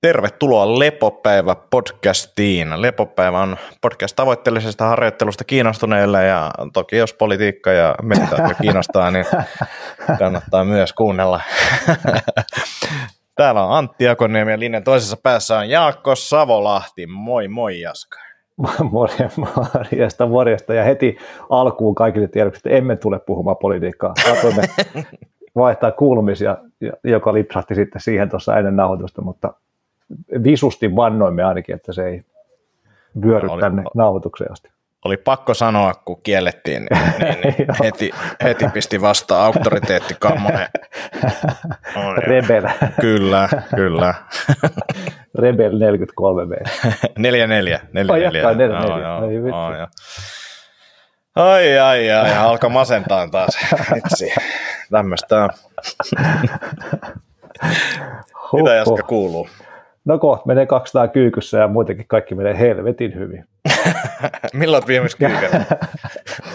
Tervetuloa Lepopäivä podcastiin. Lepopäivä on podcast tavoitteellisesta harjoittelusta kiinnostuneille ja toki jos politiikka ja meitä kiinnostaa, niin kannattaa myös kuunnella. Täällä on Antti Akoniemi ja linjan toisessa päässä on Jaakko Savolahti. Moi moi Jaska. Morjesta, morjesta. Ja heti alkuun kaikille tiedoksi, että emme tule puhumaan politiikkaa. Saatoimme vaihtaa kuulumisia, joka lipsahti sitten siihen tuossa ennen nauhoitusta, mutta visusti vannoimme ainakin, että se ei vyöry oli, tänne nauhoitukseen asti. Oli pakko sanoa, kun kiellettiin, niin, niin heti, heti pisti vastaan auktoriteetti Kammonen. Rebel. Kyllä, kyllä. Rebel 43 B. 44. 44. Ai, 44. Ai, ai, ai, alkaa masentaa taas. Itse. Tämmöistä. Mitä Jaska kuuluu? No kohta menee 200 kyykyssä ja muutenkin kaikki menee helvetin hyvin. Milloin olet viimeksi kyykännyt?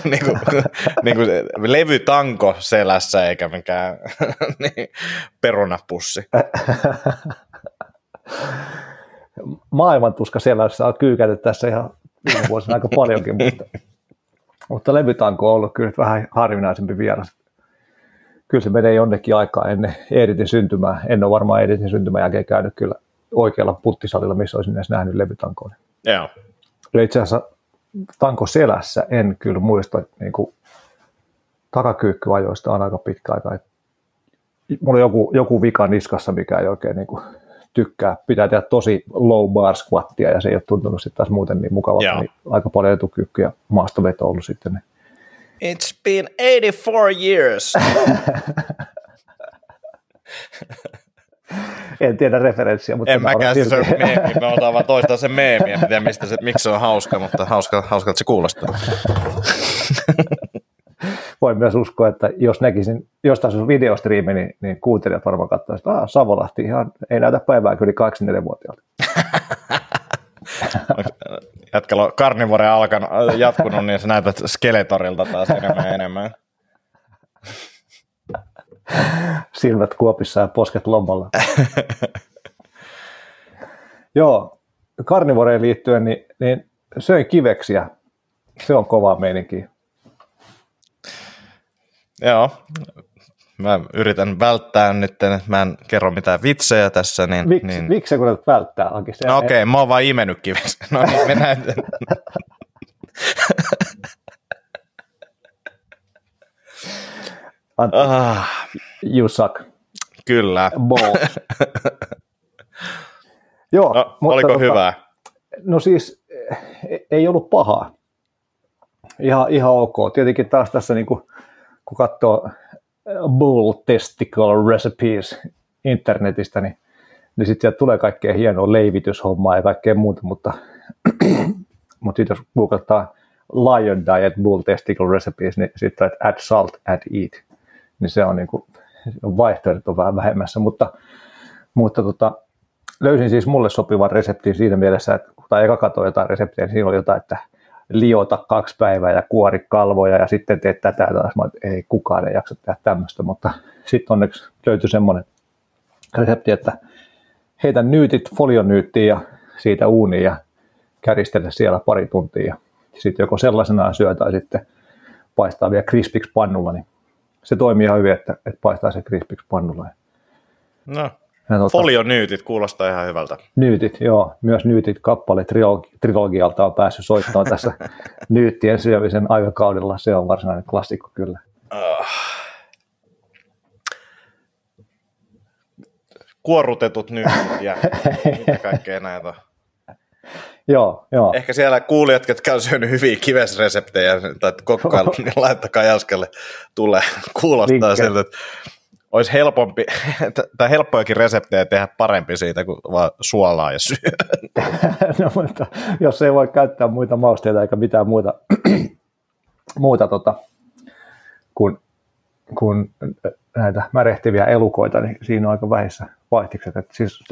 niin kuin, niin kuin levytanko selässä eikä mikään niin, perunapussi. Maailman tuska selässä on kyykännyt tässä ihan viime vuosina aika paljonkin, mutta, mutta levytanko on ollut kyllä vähän harvinaisempi vieras. Kyllä se menee jonnekin aikaa ennen Editin syntymää. En ole varmaan Editin syntymän jälkeen käynyt kyllä oikealla puttisalilla, missä olisin edes nähnyt levytankoon. Joo. itse asiassa tanko selässä en kyllä muista niin kuin, takakyykkyajoista on aika pitkä aika. mulla on joku, joku vika niskassa, mikä ei oikein niin kuin, tykkää. Pitää tehdä tosi low bar squattia ja se ei ole tuntunut sitten taas muuten niin mukavalta. Niin aika paljon etukyykkyä maastoveto ollut sitten. Niin. It's been 84 years. en tiedä referenssiä. Mutta en mäkään, siis se on meemi. Mä osaan vaan toistaa sen meemiä, en tiedä mistä se, miksi se on hauska, mutta hauska, hauska että se kuulostaa. Voin myös uskoa, että jos näkisin, jos taas on videostriimi, niin, niin kuuntelijat varmaan katsoisivat, että ah, Savolahti ihan ei näytä päivää kyllä 84-vuotiaalta. Jätkällä on karnivore alkanut, jatkunut, niin sä näytät skeletorilta taas enemmän ja enemmän. silmät kuopissa ja posket lommalla. Joo, karnivoreen liittyen, niin, niin söin kiveksiä. Se on kova meininki. Joo, mä yritän välttää nyt, että mä en kerro mitään vitsejä tässä. Niin, Miks, niin... Miksi kuulet välttää? No okei, okay, mä oon vaan imennyt kiveksi. No niin, mennään. Antti, ah. you suck. Kyllä. Joo, no, mutta oliko tota, hyvää? No siis e, ei ollut pahaa. Ihan, ihan ok. Tietenkin taas tässä, niin kuin, kun katsoo Bull Testicle Recipes internetistä, niin, niin sitten sieltä tulee kaikkea hienoa leivityshommaa ja kaikkea muuta, mutta, mutta sitten jos googlettaa Lion Diet Bull Testicle Recipes, niin sitten add salt, add eat niin se on niin kuin, vaihtoehdot on vähän vähemmässä, mutta, mutta tota, löysin siis mulle sopivan reseptin siinä mielessä, että kun eka katsoin jotain reseptiä, niin siinä oli jotain, että liota kaksi päivää ja kuori kalvoja ja sitten teet tätä. Mä ei kukaan ei jaksa tehdä tämmöistä, mutta sitten onneksi löytyi semmoinen resepti, että heitä nyytit folionyyttiin ja siitä uuniin ja käristele siellä pari tuntia. Sitten joko sellaisenaan syö tai sitten paistaa vielä krispiksi pannulla, niin se toimii ihan hyvin, että, että paistaa se krispiksi pannulla. No, tuota, folionyytit kuulostaa ihan hyvältä. Nyytit, joo. Myös nyytit kappale trilogialta on päässyt soittamaan tässä nyyttien syömisen aikakaudella. Se on varsinainen klassikko kyllä. Uh. Kuorutetut nyytit ja mitä kaikkea näitä Joo, joo. Ehkä siellä kuulijat, jotka on syönyt hyviä kivesreseptejä tai kokkailu, niin laittakaa Jaskalle tulee. Kuulostaa Linkkä. siltä, että olisi helpompi, tai helppojakin reseptejä tehdä parempi siitä kuin vaan suolaa ja syö. no, mutta jos ei voi käyttää muita mausteita eikä mitään muuta, muuta tota, kuin, kuin näitä märehtiviä elukoita, niin siinä on aika vähissä vaihdikset. Että siis,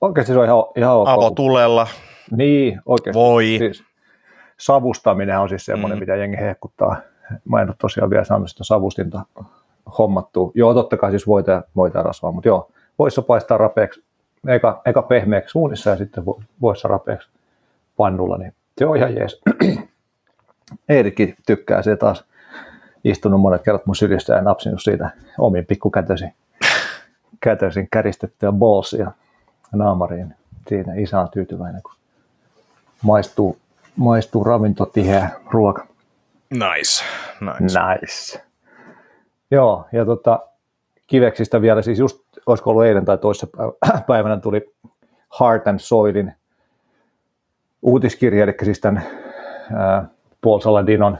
oikeasti se on ihan, ihan ok. Avotulella. Niin, oikeasti. Voi. Siis, savustaminen on siis semmoinen, mm. mitä jengi hehkuttaa. Mä en ole tosiaan vielä saanut sitä savustinta hommattua. Joo, totta kai siis voita, voita rasvaa, mutta joo, voissa paistaa rapeeksi eka, eka pehmeäksi uunissa ja sitten voissa rapeaksi pannulla, niin se on ihan jees. Eerikki tykkää se taas istunut monet kerrat mun sylissä ja napsinut siitä omin pikkukätösin kätösin käristettyä ballsia naamariin. Siinä isä on tyytyväinen, kun maistuu, maistuu ravintotiheä ruoka. Nice, nice. Nice. Joo, ja tota, kiveksistä vielä, siis just, olisiko ollut eilen tai toisessa päivänä tuli Heart and Soilin uutiskirja, eli siis tämän ää, Paul Saladinon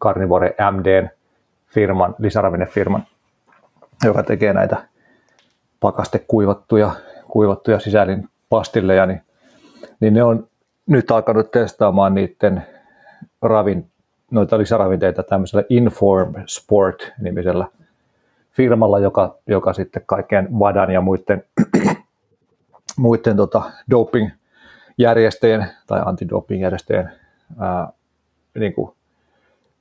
Carnivore MDn firman, lisäravinnefirman, joka tekee näitä pakastekuivattuja kuivattuja sisällin pastilleja, niin, niin ne on nyt alkanut testaamaan niiden ravin, noita lisäravinteita tämmöisellä Inform Sport-nimisellä firmalla, joka, joka sitten kaikkien VADAN ja muiden, muiden tota doping-järjestöjen tai antidoping-järjestöjen ää, niin kuin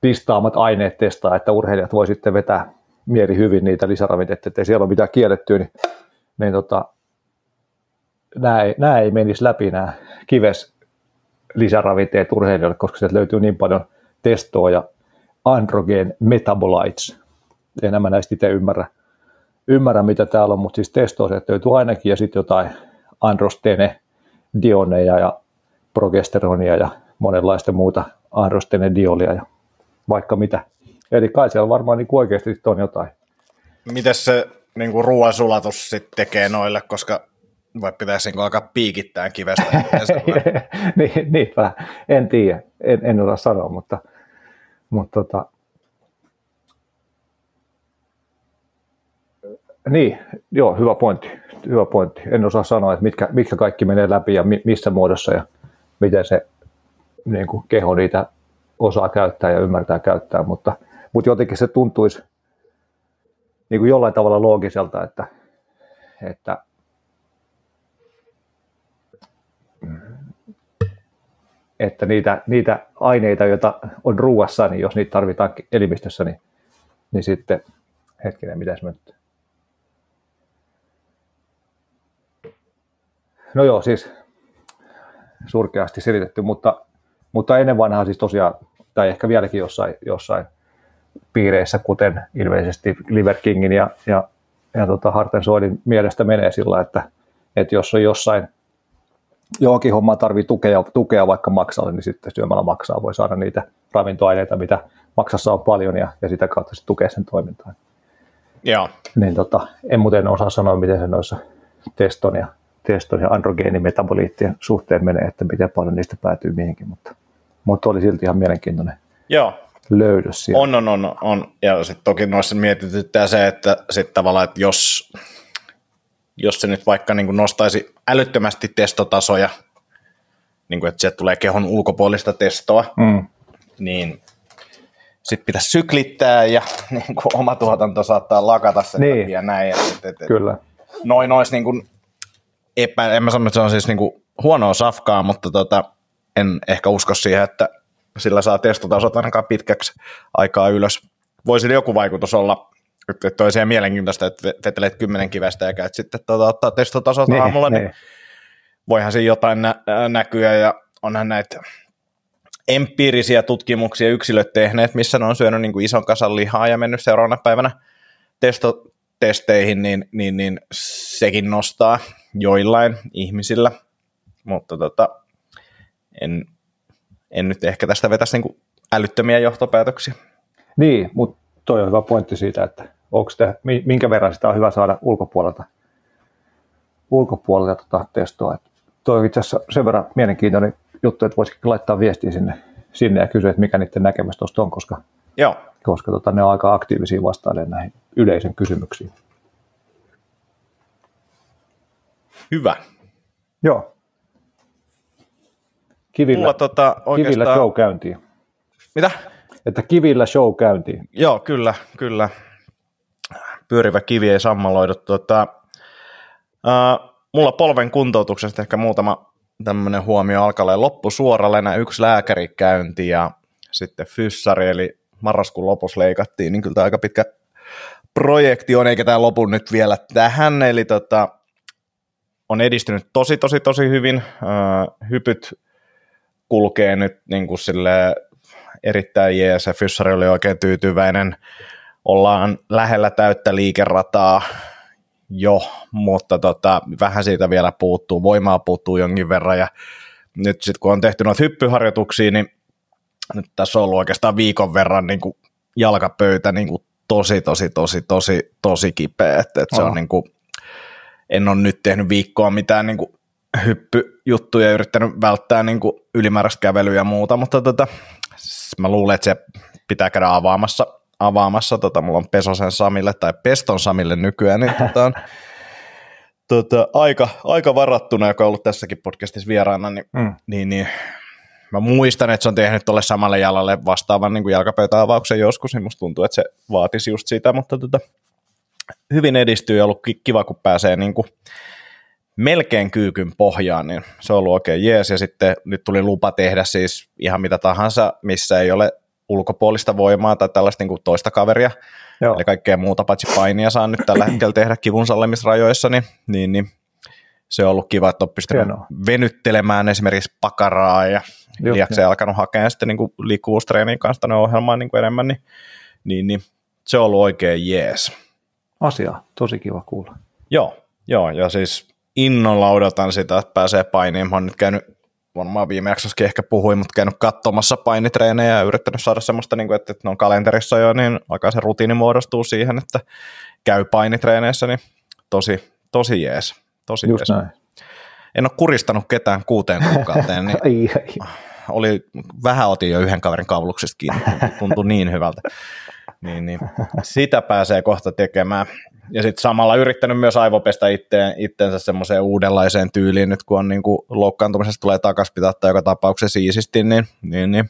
listaamat aineet testaa, että urheilijat voi sitten vetää mieli hyvin niitä lisäravinteita, ettei siellä ole mitään kiellettyä, niin, niin tota, nämä, nämä ei menisi läpi nämä kives lisäravinteet urheilijoille, koska sieltä löytyy niin paljon testoa ja androgen metabolites. En nämä näistä itse ymmärrä, ymmärrä, mitä täällä on, mutta siis testoa sieltä löytyy ainakin ja sitten jotain androstene, dioneja ja progesteronia ja monenlaista muuta androstene, diolia ja vaikka mitä. Eli kai siellä varmaan niin oikeasti on jotain. Miten se niin ruoansulatus sitten tekee noille, koska vai pitäisi niin alkaa piikittää kivestä? niin, niinpä, en tiedä, en, en osaa sanoa, mutta, mutta tota, Niin, joo, hyvä pointti. Hyvä pointti. En osaa sanoa, että mitkä, mitkä kaikki menee läpi ja mi, missä muodossa ja miten se niin kuin keho niitä osaa käyttää ja ymmärtää käyttää, mutta, mutta jotenkin se tuntuisi niin kuin jollain tavalla loogiselta, että, että että niitä, niitä aineita, joita on ruuassa, niin jos niitä tarvitaan elimistössä, niin, niin sitten, hetkinen, mitä mä nyt... No joo, siis surkeasti selitetty, mutta, mutta ennen vanhaa siis tosiaan, tai ehkä vieläkin jossain, jossain piireissä, kuten ilmeisesti Liver Kingin ja, ja, ja tota Hartensoidin mielestä menee sillä, että, että jos on jossain johonkin hommaan tarvii tukea, tukea vaikka maksalle, niin sitten syömällä maksaa voi saada niitä ravintoaineita, mitä maksassa on paljon ja, ja sitä kautta sitten tukea sen toimintaan. Joo. Niin tota, en muuten osaa sanoa, miten se noissa teston ja, teston ja androgeenimetaboliittien suhteen menee, että miten paljon niistä päätyy mihinkin, mutta, mutta oli silti ihan mielenkiintoinen Joo. löydös siellä. On, on, on, on. Ja sitten toki noissa mietityttää se, että sitten tavallaan, että jos jos se nyt vaikka niin kuin nostaisi älyttömästi testotasoja, niin kuin, että sieltä tulee kehon ulkopuolista testoa, mm. niin sitten pitäisi syklittää ja niin kuin oma tuotanto saattaa lakata sen niin. takia näin. Ja et, et, et, Kyllä. Noin olisi niin kuin epä, en mä sano, että se on siis niin kuin huonoa safkaa, mutta tota, en ehkä usko siihen, että sillä saa testotasot ainakaan pitkäksi aikaa ylös. Voisi joku vaikutus olla että, että olisi mielenkiintoista, että vetelet kymmenen kivestä ja käyt sitten tuota, ottaa testotasot niin, aamulla, niin, niin. voihan siinä jotain nä- näkyä. Ja onhan näitä empiirisiä tutkimuksia yksilöt tehneet, missä ne on syönyt niin kuin ison kasan lihaa ja mennyt seuraavana päivänä testotesteihin, niin, niin, niin sekin nostaa joillain ihmisillä, mutta tota, en, en nyt ehkä tästä vetäisi niin kuin älyttömiä johtopäätöksiä. Niin, mutta toi on hyvä pointti siitä, että onko te, minkä verran sitä on hyvä saada ulkopuolelta, ulkopuolelta tota testoa. Et toi on itse asiassa sen verran mielenkiintoinen juttu, että voisikin laittaa viestiä sinne, sinne ja kysyä, että mikä niiden näkemys tuosta on, koska, Joo. koska tota, ne on aika aktiivisia vastailemaan näihin yleisen kysymyksiin. Hyvä. Joo. Kivillä, Mulla tota, oikeastaan... kivillä show käyntiin. Mitä? Että kivillä show käyntiin. Joo, kyllä, kyllä. Pyörivä kivi ei sammaloidu. Tota, uh, mulla polven kuntoutuksesta ehkä muutama tämmöinen huomio alkaleen loppusuorallena. Yksi lääkärikäynti ja sitten fyssari, eli marraskuun lopussa leikattiin, niin kyllä tämä aika pitkä projekti on, eikä tämä lopu nyt vielä tähän. Eli tota, on edistynyt tosi, tosi, tosi hyvin. Hypyt kulkee nyt niin kuin sille erittäin jees ja Fyssari oli oikein tyytyväinen. Ollaan lähellä täyttä liikerataa jo, mutta tota, vähän siitä vielä puuttuu, voimaa puuttuu jonkin verran ja nyt sitten kun on tehty noita hyppyharjoituksia, niin nyt tässä on ollut oikeastaan viikon verran niin kuin jalkapöytä niin kuin tosi, tosi, tosi, tosi, tosi kipeä, että, että se on niin kuin, en ole nyt tehnyt viikkoa mitään niin kuin hyppyjuttuja ja yrittänyt välttää niin kuin ylimääräistä kävelyä ja muuta, mutta tota, mä luulen, että se pitää käydä avaamassa, avaamassa tota, mulla on Pesosen Samille tai Peston Samille nykyään, niin tota, on, tota, aika, aika varattuna, joka on ollut tässäkin podcastissa vieraana, niin, mm. niin, niin mä muistan, että se on tehnyt tuolle samalle jalalle vastaavan niin jalkapöytäavauksen joskus, niin musta tuntuu, että se vaatisi just sitä, mutta tota, hyvin edistyy ja ollut kiva, kun pääsee niin kuin melkein kyykyn pohjaan, niin se on ollut oikein jees, ja sitten nyt tuli lupa tehdä siis ihan mitä tahansa, missä ei ole ulkopuolista voimaa tai tällaista niin kuin toista kaveria, Joo. eli kaikkea muuta paitsi painia saa nyt tällä hetkellä tehdä kivun sallimisrajoissa, niin, niin, niin se on ollut kiva, että on pystynyt Hienoa. venyttelemään esimerkiksi pakaraa ja liiakseen alkanut hakea sitten niin kuin liikkuvuustreeniin kanssa tänne ohjelmaan niin kuin enemmän, niin, niin, niin, se on ollut oikein jees. Asia, tosi kiva kuulla. Joo, joo ja siis innolla odotan sitä, että pääsee painiin. Mä oon nyt käynyt, varmaan viime jaksossakin ehkä puhuin, mutta käynyt katsomassa painitreenejä ja yrittänyt saada semmoista, niin kuin, että, että ne on kalenterissa jo, niin alkaa se rutiini muodostuu siihen, että käy painitreeneissä, niin tosi, tosi jees. Tosi Just jees. näin. En ole kuristanut ketään kuuteen kuukauteen, niin ai, ai. oli, vähän otin jo yhden kaverin kauluksesta kiinni, tuntui niin hyvältä. Niin, niin. Sitä pääsee kohta tekemään ja sitten samalla yrittänyt myös aivopestä itteen, itteensä semmoiseen uudenlaiseen tyyliin, nyt kun on niin kuin loukkaantumisesta tulee takaisin pitää joka tapauksessa siististi, niin, niin, niin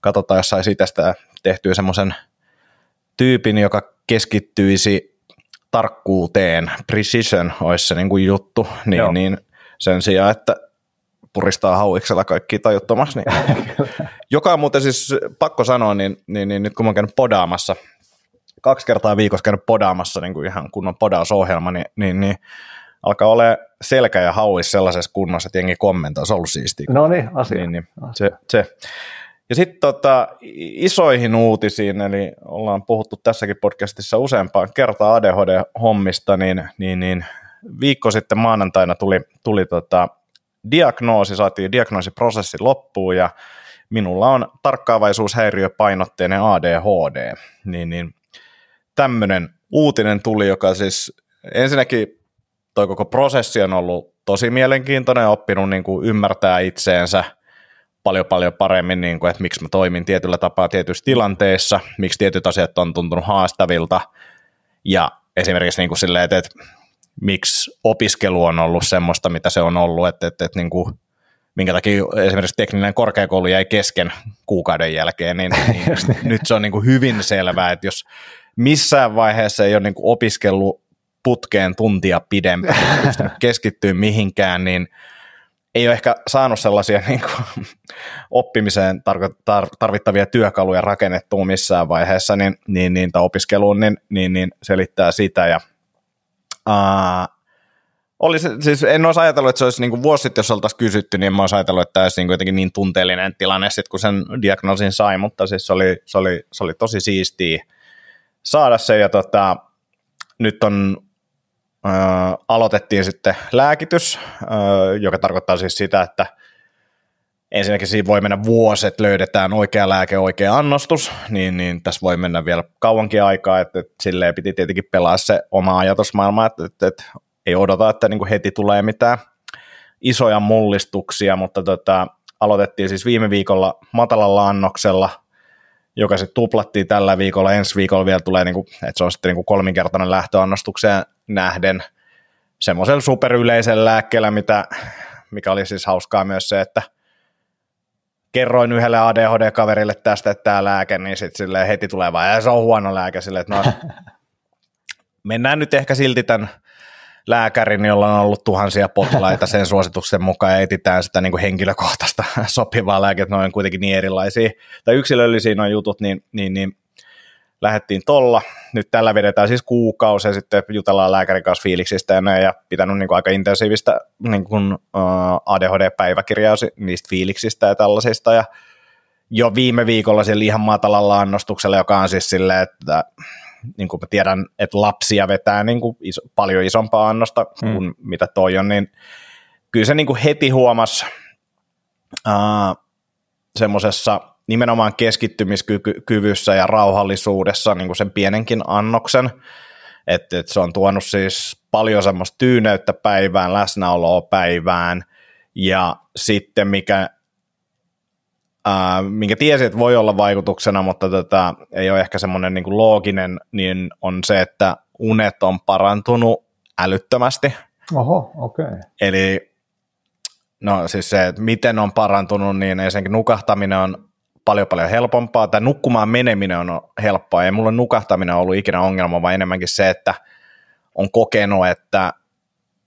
katsotaan, jos saisi tästä tehtyä semmoisen tyypin, joka keskittyisi tarkkuuteen, precision olisi se niin kuin juttu, niin, niin sen sijaan, että puristaa hauiksella kaikki tajuttomasti. Niin. joka on muuten siis pakko sanoa, niin, niin, niin nyt kun mä oon käynyt podaamassa kaksi kertaa viikossa käynyt podaamassa niin kuin ihan kunnon podausohjelma, niin, niin, niin alkaa olla selkä ja hauis sellaisessa kunnossa, että jengi kommentoi, se on ollut siistiä. No niin, asia. Niin, niin, se, se. Ja sitten tota, isoihin uutisiin, eli ollaan puhuttu tässäkin podcastissa useampaan kertaa ADHD-hommista, niin, niin, niin viikko sitten maanantaina tuli, tuli tota, diagnoosi, saatiin diagnoosiprosessi loppuun ja minulla on tarkkaavaisuushäiriöpainotteinen ADHD, niin, niin tämmöinen uutinen tuli, joka siis ensinnäkin toi koko prosessi on ollut tosi mielenkiintoinen ja oppinut niin kuin ymmärtää itseensä paljon paljon paremmin, niin kuin, että miksi mä toimin tietyllä tapaa tietyissä tilanteissa, miksi tietyt asiat on tuntunut haastavilta. Ja esimerkiksi niin kuin silleen, että, että miksi opiskelu on ollut semmoista, mitä se on ollut, että, että, että niin kuin, minkä takia esimerkiksi tekninen korkeakoulu jäi kesken kuukauden jälkeen, niin, niin. nyt se on niin kuin hyvin selvää, että jos missään vaiheessa ei ole niin kuin opiskellut putkeen tuntia pidempään, pystynyt keskittyä mihinkään, niin ei ole ehkä saanut sellaisia niin kuin, oppimiseen tarvittavia työkaluja rakennettua missään vaiheessa, niin, niin, niin tai opiskeluun, niin, niin, niin selittää sitä. Ja, ää, oli se, siis en olisi ajatellut, että se olisi niin kuin vuosi sitten, jos oltaisiin kysytty, niin en olisi ajatellut, että tämä olisi niin jotenkin niin tunteellinen tilanne sitten, kun sen diagnoosin sai, mutta siis se oli, se oli, se oli tosi siistiä saada se ja tota, nyt on ö, aloitettiin sitten lääkitys, ö, joka tarkoittaa siis sitä, että ensinnäkin siinä voi mennä vuosi, että löydetään oikea lääke, oikea annostus, niin, niin tässä voi mennä vielä kauankin aikaa, että, että silleen piti tietenkin pelaa se oma ajatusmaailma, että, että, että ei odota, että niin kuin heti tulee mitään isoja mullistuksia, mutta tota, aloitettiin siis viime viikolla matalalla annoksella – joka sitten tuplattiin tällä viikolla, ensi viikolla vielä tulee, niin kuin, että se on sitten niin kuin kolminkertainen lähtöannostukseen nähden semmoisella superyleisellä lääkkeellä, mitä, mikä oli siis hauskaa myös se, että kerroin yhdelle ADHD-kaverille tästä, että tämä lääke, niin sitten heti tulee vaan, se on huono lääke, sille, että no, mennään nyt ehkä silti tämän lääkärin, jolla on ollut tuhansia potilaita sen suosituksen mukaan ja etsitään sitä niin kuin henkilökohtaista sopivaa lääkettä, ne on kuitenkin niin erilaisia, tai yksilöllisiä nuo jutut, niin, niin, niin lähdettiin tolla. Nyt tällä vedetään siis kuukausi ja sitten jutellaan lääkärin kanssa fiiliksistä ja näin, ja pitänyt niin kuin aika intensiivistä niin kuin, ADHD-päiväkirjaa niistä fiiliksistä ja tällaisista, ja jo viime viikolla siellä ihan matalalla annostuksella, joka on siis silleen, että niin kuin mä tiedän, että lapsia vetää niin kuin iso, paljon isompaa annosta mm. kuin mitä toi on, niin kyllä se niin kuin heti huomasi uh, semmoisessa nimenomaan keskittymiskyvyssä ja rauhallisuudessa niin kuin sen pienenkin annoksen, että, että se on tuonut siis paljon semmoista tyyneyttä päivään, läsnäoloa päivään, ja sitten mikä Uh, minkä tiesi, että voi olla vaikutuksena, mutta tätä ei ole ehkä semmoinen niin looginen, niin on se, että unet on parantunut älyttömästi. Oho, okei. Okay. Eli no siis se, että miten on parantunut, niin ensinnäkin nukahtaminen on paljon paljon helpompaa, tai nukkumaan meneminen on helppoa, ei mulle nukahtaminen ollut ikinä ongelma, vaan enemmänkin se, että on kokenut, että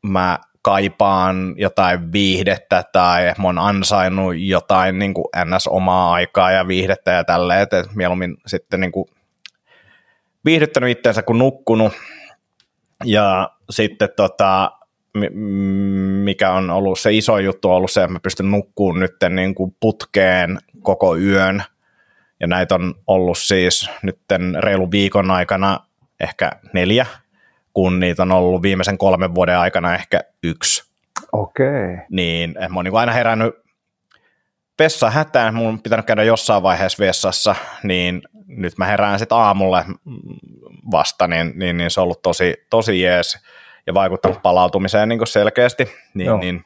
mä kaipaan jotain viihdettä tai mä oon ansainnut jotain niin kuin ns-omaa aikaa ja viihdettä ja tälleen, että mieluummin sitten niin kuin viihdyttänyt itseensä kuin nukkunut. Ja sitten tota, mikä on ollut se iso juttu, on ollut se, että mä pystyn nukkuun nyt niin kuin putkeen koko yön. Ja näitä on ollut siis nyt reilu viikon aikana ehkä neljä kun niitä on ollut viimeisen kolmen vuoden aikana ehkä yksi. Okei. Okay. Niin, mä oon niin aina herännyt vessa hätään, mun on pitänyt käydä jossain vaiheessa vessassa, niin nyt mä herään sitten aamulle vasta, niin, niin, niin, se on ollut tosi, tosi jees ja vaikuttanut palautumiseen niin selkeästi, niin, niin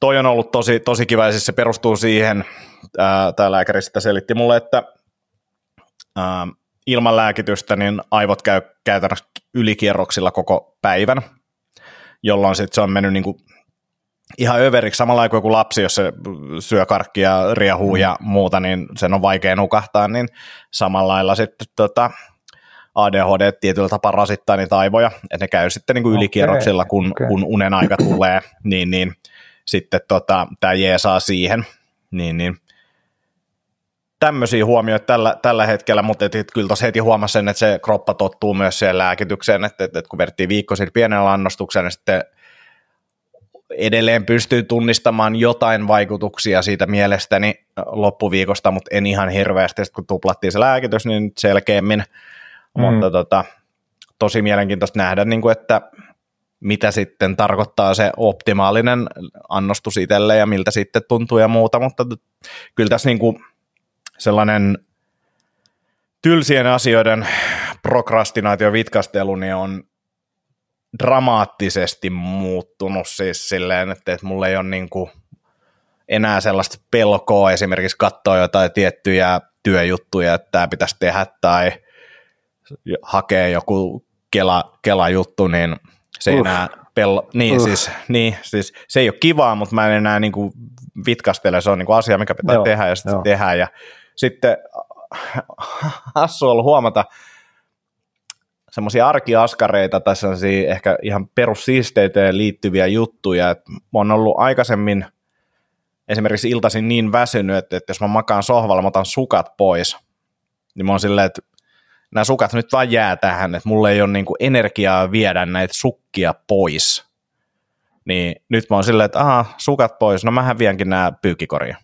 toi on ollut tosi, tosi kiva ja siis se perustuu siihen, tämä lääkäri sitä selitti mulle, että ää, ilman lääkitystä niin aivot käy käytännössä ylikierroksilla koko päivän, jolloin sitten se on mennyt niin kuin ihan överiksi samalla kuin lapsi, jos se syö karkkia, riehuu mm. ja muuta, niin sen on vaikea nukahtaa, niin samalla lailla sitten tota, ADHD tietyllä tapaa rasittaa niitä aivoja, että ne käy sitten niin kuin ylikierroksilla, kun, okay. kun unen aika tulee, niin, niin sitten tota, tämä jeesaa siihen, niin, niin tämmöisiä huomioita tällä, tällä hetkellä, mutta et, et, kyllä tuossa heti huomasi sen, että se kroppa tottuu myös siihen lääkitykseen, että et, et kun verttiin viikko sitten pienellä annostuksella, niin sitten edelleen pystyy tunnistamaan jotain vaikutuksia siitä mielestäni loppuviikosta, mutta en ihan hirveästi, kun tuplattiin se lääkitys, niin selkeämmin, mm. mutta tota, tosi mielenkiintoista nähdä, niin kuin, että mitä sitten tarkoittaa se optimaalinen annostus itselle ja miltä sitten tuntuu ja muuta, mutta kyllä tässä niin kuin sellainen tylsien asioiden prokrastinaatio vitkastelu niin on dramaattisesti muuttunut siis silleen, että, että mulla ei ole niin kuin enää sellaista pelkoa esimerkiksi katsoa jotain tiettyjä työjuttuja, että tämä pitäisi tehdä tai hakea joku Kela, Kela-juttu, niin se ei enää pello, niin, siis, niin siis se ei ole kivaa, mutta mä en enää niin kuin vitkastele, se on niin kuin asia, mikä pitää Joo, tehdä ja sitten tehdään ja sitten hassu ollut huomata semmoisia arkiaskareita tai sellaisia ehkä ihan perussiisteyteen liittyviä juttuja, että mä oon ollut aikaisemmin esimerkiksi iltaisin niin väsynyt, että, että jos mä makaan sohvalla, mä otan sukat pois, niin mä oon silleen, että nämä sukat nyt vaan jää tähän, että mulla ei ole niin energiaa viedä näitä sukkia pois. Niin nyt mä oon silleen, että aha, sukat pois, no mä häviänkin nämä pyykkikoria.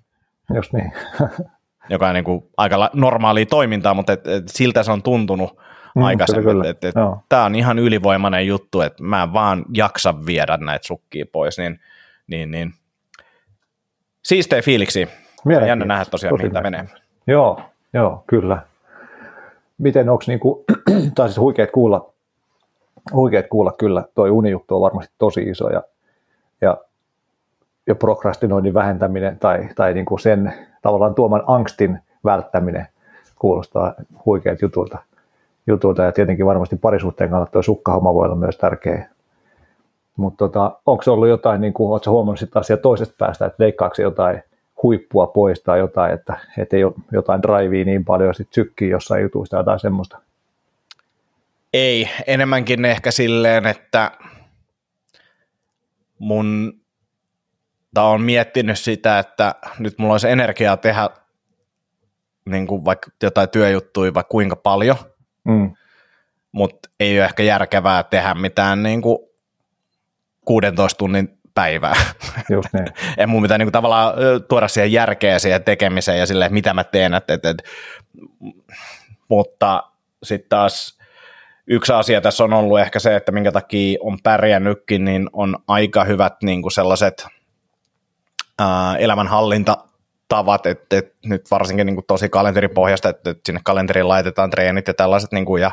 Just niin. joka on niin kuin aika normaalia toimintaa, mutta et, et siltä se on tuntunut mm, aikaisemmin. Että et, Tämä on ihan ylivoimainen juttu, että mä en vaan jaksa viedä näitä sukkia pois, niin, niin, niin. siistejä fiiliksi. Jännä nähdä tosiaan, mitä menee. Joo, joo, kyllä. Miten onko niinku, tai siis huikeet kuulla, huikeet kuulla kyllä, toi unijuttu on varmasti tosi iso ja, ja ja prokrastinoinnin vähentäminen tai, tai niin kuin sen tavallaan tuoman angstin välttäminen kuulostaa huikeat jutulta. jutulta. Ja tietenkin varmasti parisuhteen kannalta tuo sukkahomma voi olla myös tärkeä. Mutta tota, onko ollut jotain, niin kuin, oletko huomannut sitä asiaa toisesta päästä, että veikkaako jotain huippua poistaa jotain, että, että ei ole jotain drivea niin paljon, sitten sykkii jossain jutuista jotain semmoista? Ei, enemmänkin ehkä silleen, että mun tai on miettinyt sitä, että nyt mulla olisi energiaa tehdä niin kuin vaikka jotain työjuttuja vaikka kuinka paljon, mm. mutta ei ole ehkä järkevää tehdä mitään niin kuin 16 tunnin päivää. Just niin. en mun mitään niin kuin, tavallaan tuoda siihen järkeä siihen tekemiseen ja silleen, mitä mä teen. Et, et, et, mutta sitten taas yksi asia tässä on ollut ehkä se, että minkä takia on pärjännytkin, niin on aika hyvät niin kuin sellaiset ää, elämänhallinta tavat, että, että nyt varsinkin niin kuin tosi kalenteripohjasta, että, että sinne kalenteriin laitetaan treenit ja tällaiset, niin kuin, ja,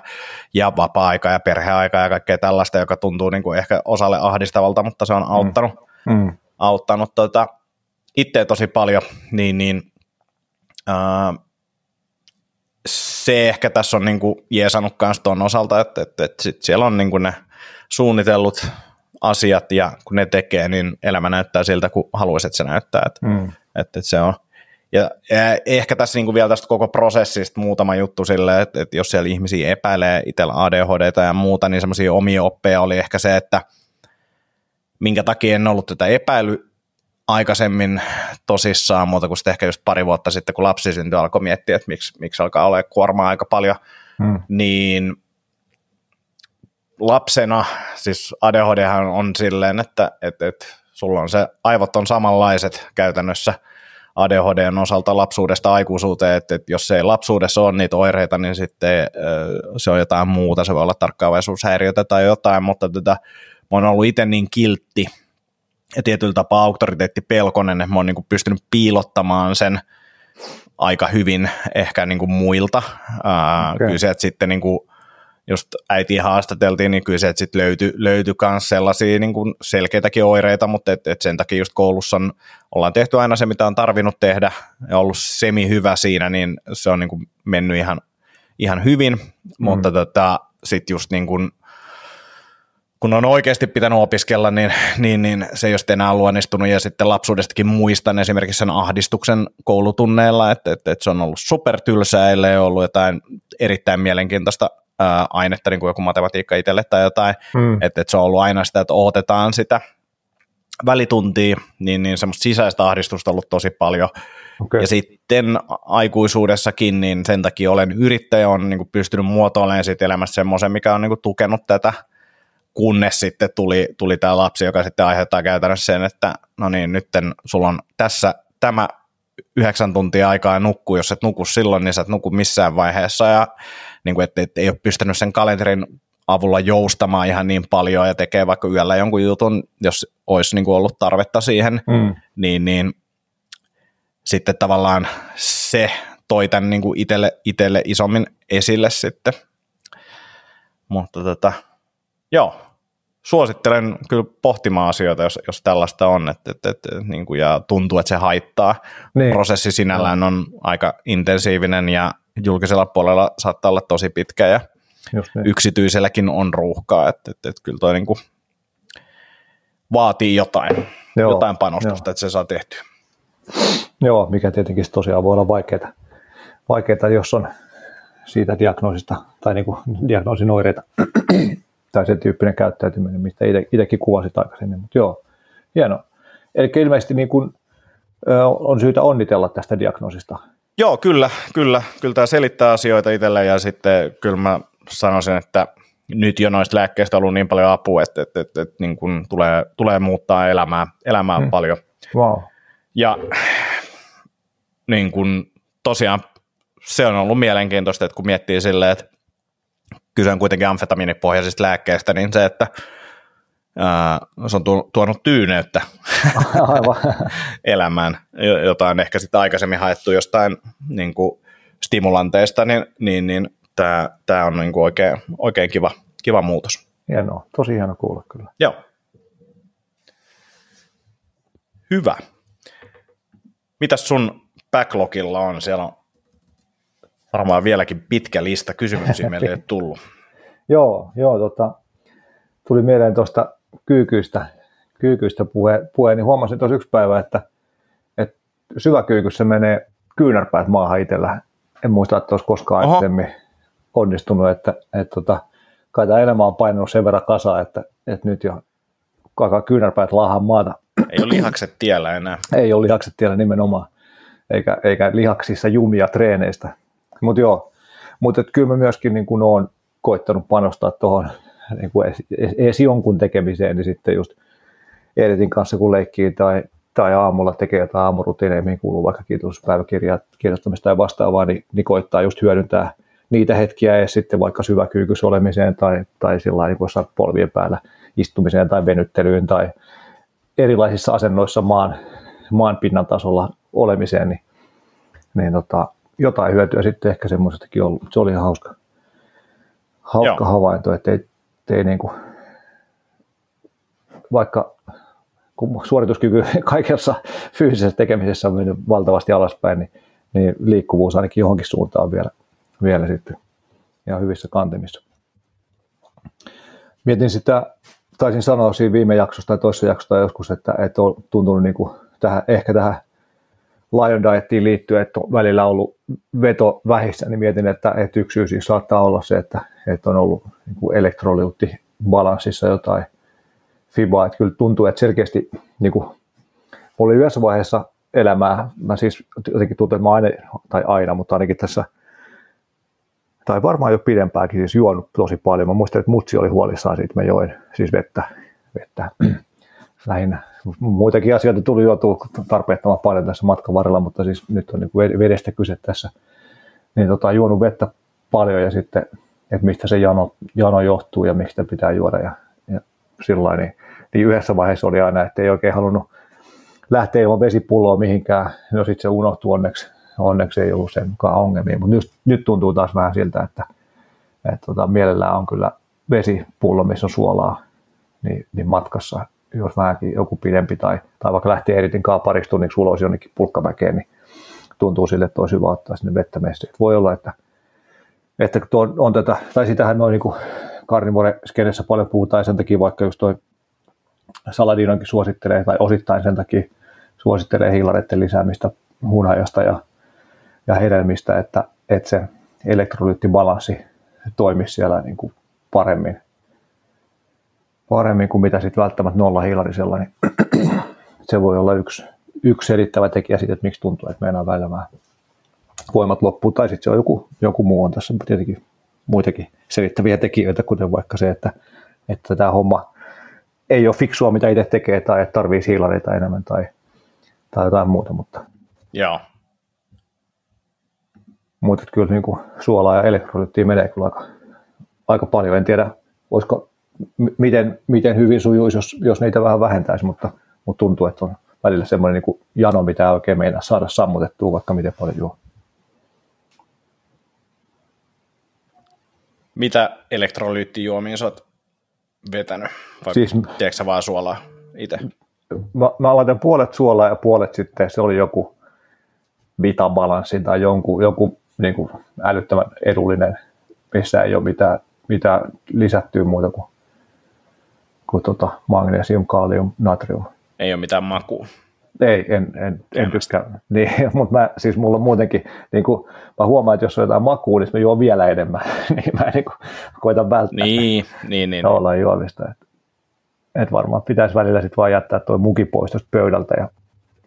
ja vapaa-aika ja perheaika ja kaikkea tällaista, joka tuntuu niin kuin ehkä osalle ahdistavalta, mutta se on auttanut, mm. Mm. auttanut tuota, itseä tosi paljon, niin, niin ää, se ehkä tässä on niin kuin jeesannut myös tuon osalta, että, että, että sit siellä on niin kuin ne suunnitellut asiat ja kun ne tekee, niin elämä näyttää siltä, kun haluaisit, että se näyttää. Että, mm. että, että se on. Ja, ja ehkä tässä niin kuin vielä tästä koko prosessista muutama juttu sille, että, että jos siellä ihmisiä epäilee itsellä ADHD ja muuta, niin semmoisia omia oppeja oli ehkä se, että minkä takia en ollut tätä epäily aikaisemmin tosissaan, muuta kuin sitten ehkä just pari vuotta sitten, kun lapsi syntyi, alkoi miettiä, että miksi, miksi alkaa olla kuormaa aika paljon, hmm. niin lapsena, siis ADHD on silleen, että, että, että sulla on se, aivot on samanlaiset käytännössä ADHDn osalta lapsuudesta aikuisuuteen, että, että jos ei lapsuudessa ole niitä oireita, niin sitten se on jotain muuta, se voi olla tarkkaavaisuushäiriötä tai jotain, mutta tätä, mä oon ollut itse niin kiltti, ja tietyllä tapaa auktoriteettipelkonen, että mä oon niin pystynyt piilottamaan sen aika hyvin ehkä niin kuin muilta. Okay. Kyllä se, että sitten niin kuin, just äitiä haastateltiin, niin kyllä se, että sitten löytyi, löytyi myös sellaisia niin kuin selkeitäkin oireita, mutta et, et sen takia just koulussa on, ollaan tehty aina se, mitä on tarvinnut tehdä ja ollut semi hyvä siinä, niin se on niin kuin mennyt ihan, ihan hyvin, mm. mutta tota, sitten just niin kuin kun on oikeasti pitänyt opiskella, niin, niin, niin se ei ole enää luonnistunut ja sitten lapsuudestakin muistan esimerkiksi sen ahdistuksen koulutunneilla, että, että, että se on ollut supertylsää, ellei ollut jotain erittäin mielenkiintoista ää, ainetta, niin kuin joku matematiikka itselle tai jotain, mm. että, että se on ollut aina sitä, että odotetaan sitä välituntia, niin, niin semmoista sisäistä ahdistusta on ollut tosi paljon. Okay. Ja sitten aikuisuudessakin, niin sen takia olen yrittäjä, on niin kuin pystynyt muotoilemaan siitä elämässä semmoisen, mikä on niin kuin tukenut tätä kunnes sitten tuli, tuli tämä lapsi, joka sitten aiheuttaa käytännössä sen, että no niin, nyt sulla on tässä tämä yhdeksän tuntia aikaa nukkuu, jos et nuku silloin, niin sä et nuku missään vaiheessa, ja niin kuin, että, että ei ole pystynyt sen kalenterin avulla joustamaan ihan niin paljon ja tekee vaikka yöllä jonkun jutun, jos olisi niin kuin ollut tarvetta siihen, mm. niin, niin sitten tavallaan se toi tämän niin kuin itselle, itselle isommin esille sitten. Mutta tota, Joo, suosittelen kyllä pohtimaan asioita, jos, jos tällaista on, että, että, että, niin kuin, ja tuntuu, että se haittaa. Niin. Prosessi sinällään on aika intensiivinen ja julkisella puolella saattaa olla tosi pitkä ja niin. yksityiselläkin on ruuhkaa, että, että, että kyllä toi niin kuin vaatii jotain, Joo, jotain panostusta, jo. että se saa tehtyä. Joo, mikä tietenkin tosiaan voi olla vaikeaa, vaikeaa jos on siitä diagnoosista tai niin kuin diagnoosin oireita tai sen tyyppinen käyttäytyminen, mistä itsekin kuvasit aikaisemmin, mutta joo, hieno. Eli ilmeisesti niin kuin, on syytä onnitella tästä diagnoosista. Joo, kyllä, kyllä. Kyllä tämä selittää asioita itselle ja sitten kyllä mä sanoisin, että nyt jo noista lääkkeistä on ollut niin paljon apua, että, että, että, että niin kuin tulee, tulee muuttaa elämää, elämää hmm. paljon. Wow. Ja niin kuin, tosiaan se on ollut mielenkiintoista, että kun miettii silleen, että kyse on kuitenkin amfetamiinipohjaisista lääkkeistä, niin se, että se on tuonut tyyneyttä elämään, jotain ehkä sitten aikaisemmin haettu jostain niin kuin stimulanteista, niin, niin, niin tämä, tämä on niin kuin oikein, oikein kiva, kiva muutos. Hienoa, tosi hieno kuulla kyllä. Joo. Hyvä. Mitäs sun backlogilla on? Siellä on varmaan vieläkin pitkä lista kysymyksiä meille ei tullut. joo, joo tota, tuli mieleen tuosta kyykyistä, kyykyistä puhe, puhe, niin huomasin tuossa yksi päivä, että, että syväkyykyssä menee kyynärpäät maahan itsellä. En muista, että olisi koskaan Oho. aikaisemmin onnistunut, että, että tota, kai tämä elämä on painunut sen verran kasaan, että, että nyt jo alkaa kyynärpäät laahan maata. Ei ole lihakset tiellä enää. Ei ole lihakset tiellä nimenomaan, eikä, eikä lihaksissa jumia treeneistä. Mutta joo, Mutta kyllä mä myöskin niin kuin olen koittanut panostaa tuohon niin edes, edes jonkun tekemiseen, niin sitten just Editin kanssa kun leikkii tai, tai aamulla tekee jotain aamurutiineja, mihin kuuluu vaikka kiitospäiväkirjaa, kirjoittamista tai vastaavaa, niin, niin koittaa just hyödyntää niitä hetkiä edes sitten vaikka syväkyykys olemiseen tai, tai sillä niin polvien päällä istumiseen tai venyttelyyn tai erilaisissa asennoissa maan, maan pinnan tasolla olemiseen, niin, niin tota, jotain hyötyä sitten ehkä semmoisestakin ollut. Se oli ihan hauska, hauska havainto, että ei, ei niin kuin, vaikka kun suorituskyky kaikessa fyysisessä tekemisessä on mennyt valtavasti alaspäin, niin, niin liikkuvuus ainakin johonkin suuntaan vielä, vielä sitten ihan hyvissä kantimissa. Mietin sitä, taisin sanoa siinä viime jaksosta tai toisessa jaksosta joskus, että, että on tuntunut niin kuin tähän, ehkä tähän Lion Dietiin liittyen, että on välillä ollut veto vähissä, niin mietin, että, että yksi syy siis saattaa olla se, että, että on ollut niin elektrolyyttibalanssissa jotain fibaa, että kyllä tuntuu, että selkeästi niin kuin, oli yhdessä vaiheessa elämää, mä siis jotenkin tuntuu, että mä aina, tai aina, mutta ainakin tässä, tai varmaan jo pidempääkin siis juonut tosi paljon. Mä muistan, että mutsi oli huolissaan siitä, mä join siis vettä, vettä lähinnä. Muitakin asioita tuli juotua tarpeettoman paljon tässä matkan varrella, mutta siis nyt on niin vedestä kyse tässä. Niin tota, juonut vettä paljon ja sitten, että mistä se jano, jano johtuu ja mistä pitää juoda ja, ja sillä niin, niin yhdessä vaiheessa oli aina, että ei oikein halunnut lähteä ilman vesipulloa mihinkään. No sitten se unohtui onneksi, onneksi ei ollut sen mukaan ongelmia, mutta nyt, nyt tuntuu taas vähän siltä, että, että tota, mielellään on kyllä vesipullo, missä on suolaa, niin, niin matkassa, jos vähänkin joku pidempi tai, tai vaikka lähtee eritin pariksi tunniksi ulos jonnekin pulkkamäkeen, niin tuntuu sille, että olisi hyvä ottaa sinne vettä messiin. Voi olla, että, että tuo on tätä, tai sitähän noin niin karnivore-skenessä paljon puhutaan, sen takia vaikka just toi Saladinonkin suosittelee, tai osittain sen takia suosittelee hiilareiden lisäämistä hunajasta ja, ja hedelmistä, että, että se elektrolyyttibalanssi toimisi siellä niin kuin paremmin, paremmin kuin mitä sitten välttämättä nolla hiilarisella, niin se voi olla yksi, yksi selittävä tekijä siitä, että miksi tuntuu, että meidän välillä vähän voimat loppuu, tai sitten se on joku, joku muu on tässä tietenkin muitakin selittäviä tekijöitä, kuten vaikka se, että, että tämä homma ei ole fiksua, mitä itse tekee, tai että tarvii siilareita enemmän tai, tai jotain muuta, mutta Joo. Mutta kyllä niin kuin suolaa ja elektrolyyttiä menee kyllä aika, aika paljon. En tiedä, olisiko, miten, miten hyvin sujuisi, jos, jos niitä vähän vähentäisi, mutta, mutta tuntuu, että on välillä semmoinen niin jano, mitä oikein meinaa saada sammutettua, vaikka miten paljon juo. Mitä elektrolyyttijuomia sä oot vetänyt? Vai siis, tiedätkö sä vaan suolaa itse? Mä, mä laitan puolet suolaa ja puolet sitten, se oli joku vitabalanssi tai jonkun, joku niin kuin älyttömän edullinen, missä ei ole mitään, mitään lisättyä muuta kuin, kuin tota magnesium, kalium, natrium. Ei ole mitään makua. Ei, en, en, en tykkää. Niin, mutta mä, siis mulla on muutenkin, niin kuin, mä huomaan, että jos on jotain makua, niin mä juon vielä enemmän. niin mä niin kuin, koitan välttää niin, niin, niin. olla juomista. Et, et varmaan pitäisi välillä sitten vaan jättää tuo muki pois tuosta pöydältä ja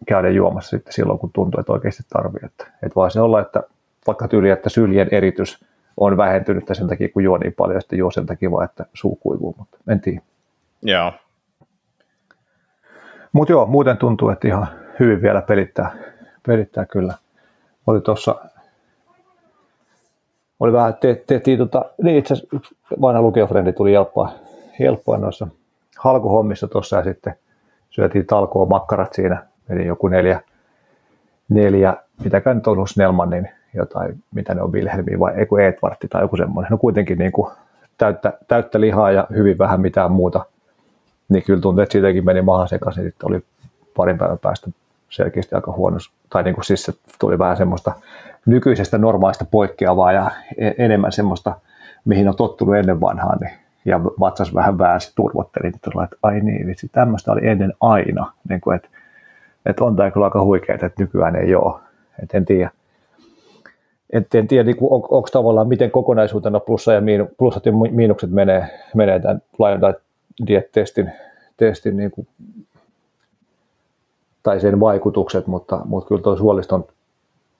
käydä juomassa sitten silloin, kun tuntuu, että oikeasti tarvii. Että, et voi se olla, että vaikka tyyli, että syljen eritys on vähentynyt sen takia, kun juo niin paljon, ja sitten juo sen takia vaan, että suu kuivuu, mutta en tiedä. Joo. Mutta joo, muuten tuntuu, että ihan hyvin vielä pelittää, pelittää kyllä. Oli tuossa, oli vähän, te, tehtiin tota, niin itse asiassa vanha lukiofrendi tuli helppoa, helppoa noissa halkuhommissa tuossa ja sitten syötiin talkoon makkarat siinä, meni joku neljä, neljä mitäkään nyt ollut Snellmanin jotain, mitä ne on Wilhelmi vai joku Edvartti tai joku semmoinen. No kuitenkin niin kuin täyttä, täyttä lihaa ja hyvin vähän mitään muuta niin kyllä tuntuu, että siitäkin meni maha sekaisin, sitten oli parin päivän päästä selkeästi aika huono, tai niin kuin siis se tuli vähän semmoista nykyisestä normaalista poikkeavaa ja e-, enemmän semmoista, mihin on tottunut ennen vanhaa, niin, ja vatsas vähän väänsi, turvotteli, niin että ai niin, vitsi, tämmöistä oli ennen aina, niin kuin, että, että on tämä kyllä aika huikeaa, että nykyään ei ole, että en tiedä. En, en tiedä, niin on, onko tavallaan miten kokonaisuutena plussa ja miinu, plussat ja miinukset menee, menee tämän Lion diet-testin testin niin kuin, tai sen vaikutukset, mutta, mutta kyllä tuo suoliston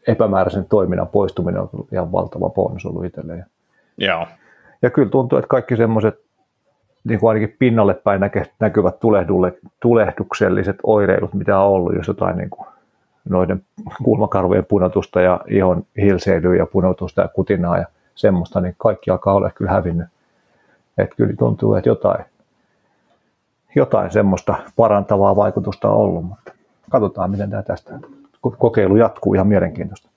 epämääräisen toiminnan poistuminen on ihan valtava bonus ollut itselleen. Joo. Ja kyllä tuntuu, että kaikki semmoiset niin kuin ainakin pinnalle päin näkyvät tulehdukselliset oireilut, mitä on ollut, jos jotain niin kuin noiden kulmakarvojen punotusta ja ihon hilseilyä ja punotusta ja kutinaa ja semmoista, niin kaikki alkaa olla kyllä hävinnyt. Että kyllä tuntuu, että jotain, jotain semmoista parantavaa vaikutusta on ollut, mutta katsotaan, miten tämä tästä kokeilu jatkuu ihan mielenkiintoista.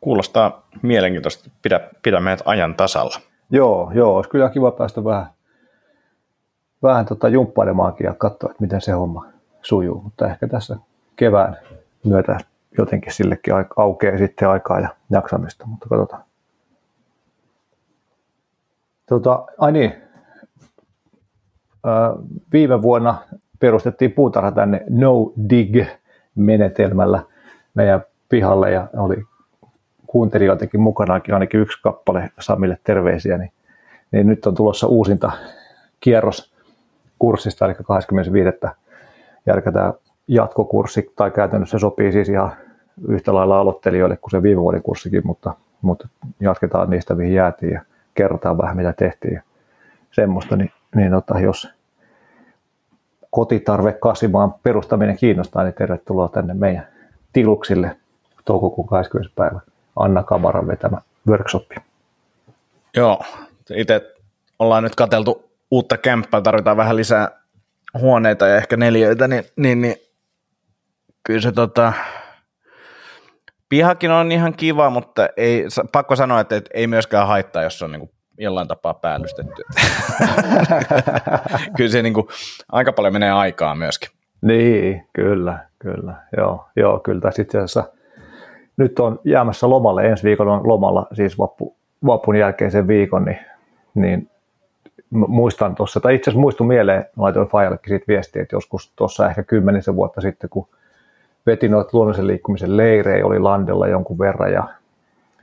Kuulostaa mielenkiintoista. Pidä, pidä meidät ajan tasalla. Joo, joo, olisi kyllä kiva päästä vähän, vähän tota jumppailemaankin ja katsoa, että miten se homma sujuu, mutta ehkä tässä kevään myötä jotenkin sillekin aukeaa sitten aikaa ja jaksamista, mutta katsotaan. Tota, ai niin, viime vuonna perustettiin puutarha tänne No Dig-menetelmällä meidän pihalle ja oli kuuntelijoitakin mukanakin, ainakin yksi kappale Samille terveisiä, niin, niin nyt on tulossa uusinta kierros kurssista, eli 25. järkätään jatkokurssi, tai käytännössä sopii siis ihan yhtä lailla aloittelijoille kuin se viime vuoden kurssikin, mutta, mutta jatketaan niistä, mihin jäätiin ja kerrotaan vähän, mitä tehtiin ja semmoista, niin, niin ota, jos kotitarve kasvimaan perustaminen kiinnostaa, niin tervetuloa tänne meidän tiluksille toukokuun 20. päivä Anna Kamaran vetämä workshopi. Joo, itse ollaan nyt kateltu uutta kämppää, tarvitaan vähän lisää huoneita ja ehkä neljöitä, niin, niin, niin kyllä se tota, pihakin on ihan kiva, mutta ei, pakko sanoa, että, että ei myöskään haittaa, jos on niin jollain tapaa päällystetty. kyllä se niin kuin, aika paljon menee aikaa myöskin. Niin, kyllä, kyllä. Joo, joo kyllä tässä itse asiassa nyt on jäämässä lomalle, ensi viikolla on lomalla, siis vappu, vappun jälkeisen viikon, niin, niin muistan tuossa, tai itse asiassa muistu mieleen, laitoin Fajallekin siitä viestiä, että joskus tuossa ehkä kymmenisen vuotta sitten, kun veti noita luonnollisen liikkumisen leirejä, oli landella jonkun verran ja,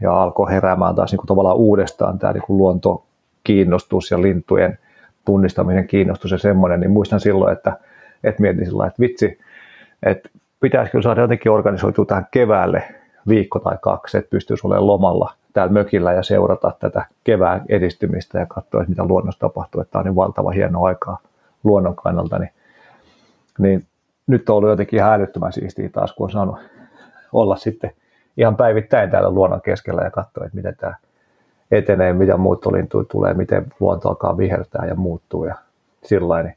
ja alkoi heräämään taas niin kuin tavallaan uudestaan tämä niin kuin luontokiinnostus ja lintujen tunnistamisen kiinnostus ja semmoinen, niin muistan silloin, että, että mietin sillä että vitsi, että pitäisikö saada jotenkin organisoitua tähän keväälle viikko tai kaksi, että pystyisi olemaan lomalla täällä mökillä ja seurata tätä kevään edistymistä ja katsoa, että mitä luonnossa tapahtuu, että tämä on niin valtava hieno aikaa luonnon kannalta, niin, niin nyt on ollut jotenkin ihan älyttömän siistiä taas, kun on saanut olla sitten ihan päivittäin täällä luonnon keskellä ja katsoa, että miten tämä etenee, mitä muuttolintuja tulee, miten luonto alkaa vihertää ja muuttuu ja sillä niin,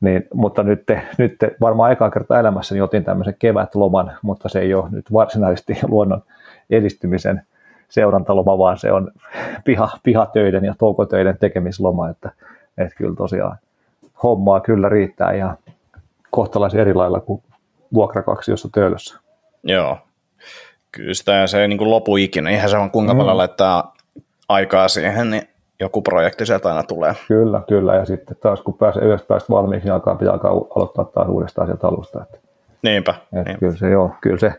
niin, mutta nyt, nyt varmaan eka kertaa elämässäni otin tämmöisen kevätloman, mutta se ei ole nyt varsinaisesti luonnon edistymisen seurantaloma, vaan se on piha, pihatöiden ja toukotöiden tekemisloma, että, että kyllä tosiaan hommaa kyllä riittää ja kohtalaisen eri lailla kuin jossa töölössä. Joo, kyllä sitä se ei niin kuin lopu ikinä, ihan se on kuinka paljon mm. laittaa aikaa siihen, niin joku projekti sieltä aina tulee. Kyllä, kyllä, ja sitten taas kun pääsee yhdessä päästä valmiiksi, niin alkaa, pitää alkaa aloittaa taas uudestaan sieltä alusta. Että, niinpä, että niinpä. Kyllä se, joo, kyllä se,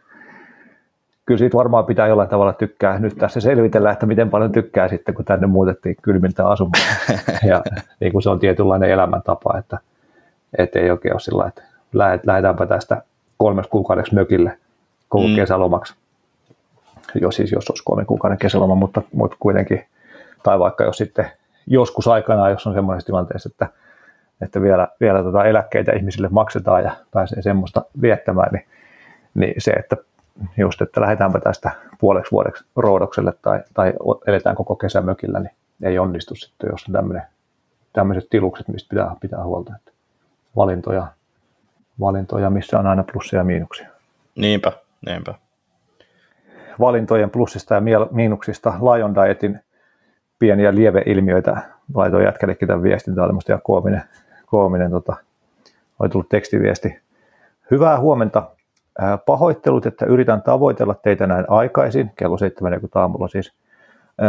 kyllä siitä varmaan pitää jollain tavalla tykkää. Nyt tässä selvitellä, että miten paljon tykkää sitten, kun tänne muutettiin kylmiltä asumaan. ja niin kuin se on tietynlainen elämäntapa, että, että ei oikein ole sillä että lähdetäänpä tästä kolmeksi kuukaudeksi mökille koko mm. kesälomaksi. Jo siis jos olisi kolmen kuukauden kesäloma, mutta, mutta kuitenkin, tai vaikka jos sitten joskus aikanaan, jos on semmoisessa tilanteessa, että, että vielä, vielä tota eläkkeitä ihmisille maksetaan ja pääsee semmoista viettämään, niin, niin se, että just, että lähdetäänpä tästä puoleksi vuodeksi roodokselle tai, tai eletään koko kesä mökillä, niin ei onnistu sitten, jos on tämmöinen, tämmöiset tilukset, mistä pitää, pitää huolta. Että valintoja, valintoja, missä on aina plussia ja miinuksia. Niinpä, niinpä. Valintojen plussista ja miinuksista Lion Dietin pieniä lieveilmiöitä laitoin jätkällekin tämän viestin, tämä oli musta ihan koominen, koominen tota, oli tullut tekstiviesti. Hyvää huomenta, Pahoittelut, että yritän tavoitella teitä näin aikaisin, kello 7.40 aamulla siis,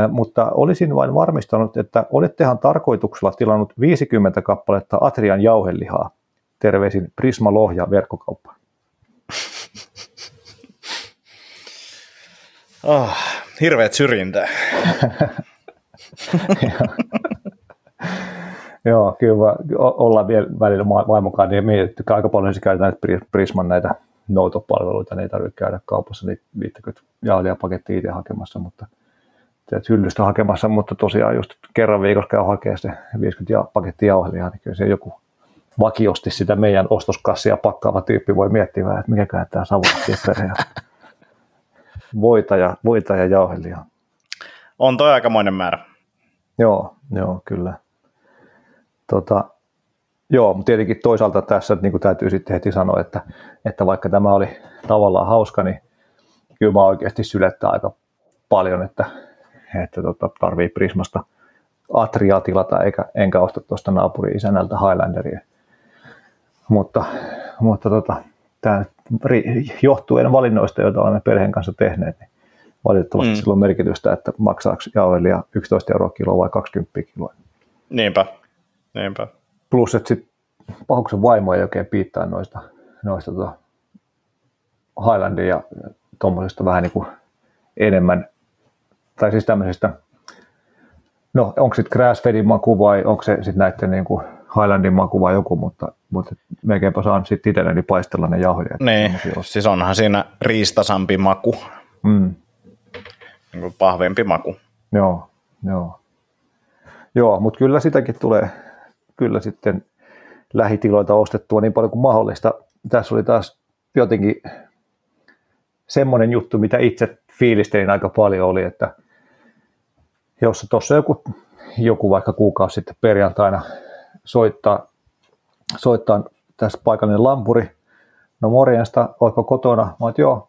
mutta olisin vain varmistanut, että olettehan tarkoituksella tilannut 50 kappaletta Atrian jauhelihaa. Terveisin Prisma Lohja verkkokauppa. Oh, hirveät syrjintää. Joo, kyllä ollaan vielä välillä vaimokaan niin mietitty aika paljon se käytetään Prisman näitä noutopalveluita, niin ei tarvitse käydä kaupassa niitä 50 jauhelijapakettia itse hakemassa, mutta teet hyllystä hakemassa, mutta tosiaan just kerran viikossa käy hakemaan se 50 pakettia jauhelijaa, niin kyllä se joku vakiosti sitä meidän ostoskassia pakkaava tyyppi voi miettiä että mikäköhän tämä savustie ja voita ja, voita ja jauhelijaa. On toi aikamoinen määrä. Joo, joo, kyllä. Tota, joo, mutta tietenkin toisaalta tässä niin kuin täytyy sitten heti sanoa, että, että vaikka tämä oli tavallaan hauska, niin kyllä mä oikeasti sylettää aika paljon, että, että tota, tarvii Prismasta Atriaa tilata, eikä, enkä osta tuosta naapuri isännältä Highlanderia. Mutta, mutta tota, tämä johtuen valinnoista, joita olemme perheen kanssa tehneet, niin valitettavasti mm. sillä on merkitystä, että maksaako jauhelia 11 euroa kiloa vai 20 kiloa. Niinpä, niinpä. Plus, että sitten pahuksen vaimo ei oikein piittaa noista, noista tota Highlandin ja tuommoisesta vähän niin kuin enemmän, tai siis tämmöisestä, no onko sitten grassfedin maku vai onko se sitten näiden niin kuin Highlandin maku vai joku, mutta, mutta melkeinpä saan sitten itselleni paistella ne jauhoja. Niin, siis onhan siinä riistasampi maku. Mm. Niin kuin pahvempi maku. Joo, joo. Joo, mutta kyllä sitäkin tulee kyllä sitten lähitiloilta ostettua niin paljon kuin mahdollista. Tässä oli taas jotenkin semmoinen juttu, mitä itse fiilistelin aika paljon oli, että jos tuossa joku, joku vaikka kuukausi sitten perjantaina soittaa, soittaa tässä paikallinen lampuri, no morjesta, oletko kotona? Mä oot, joo.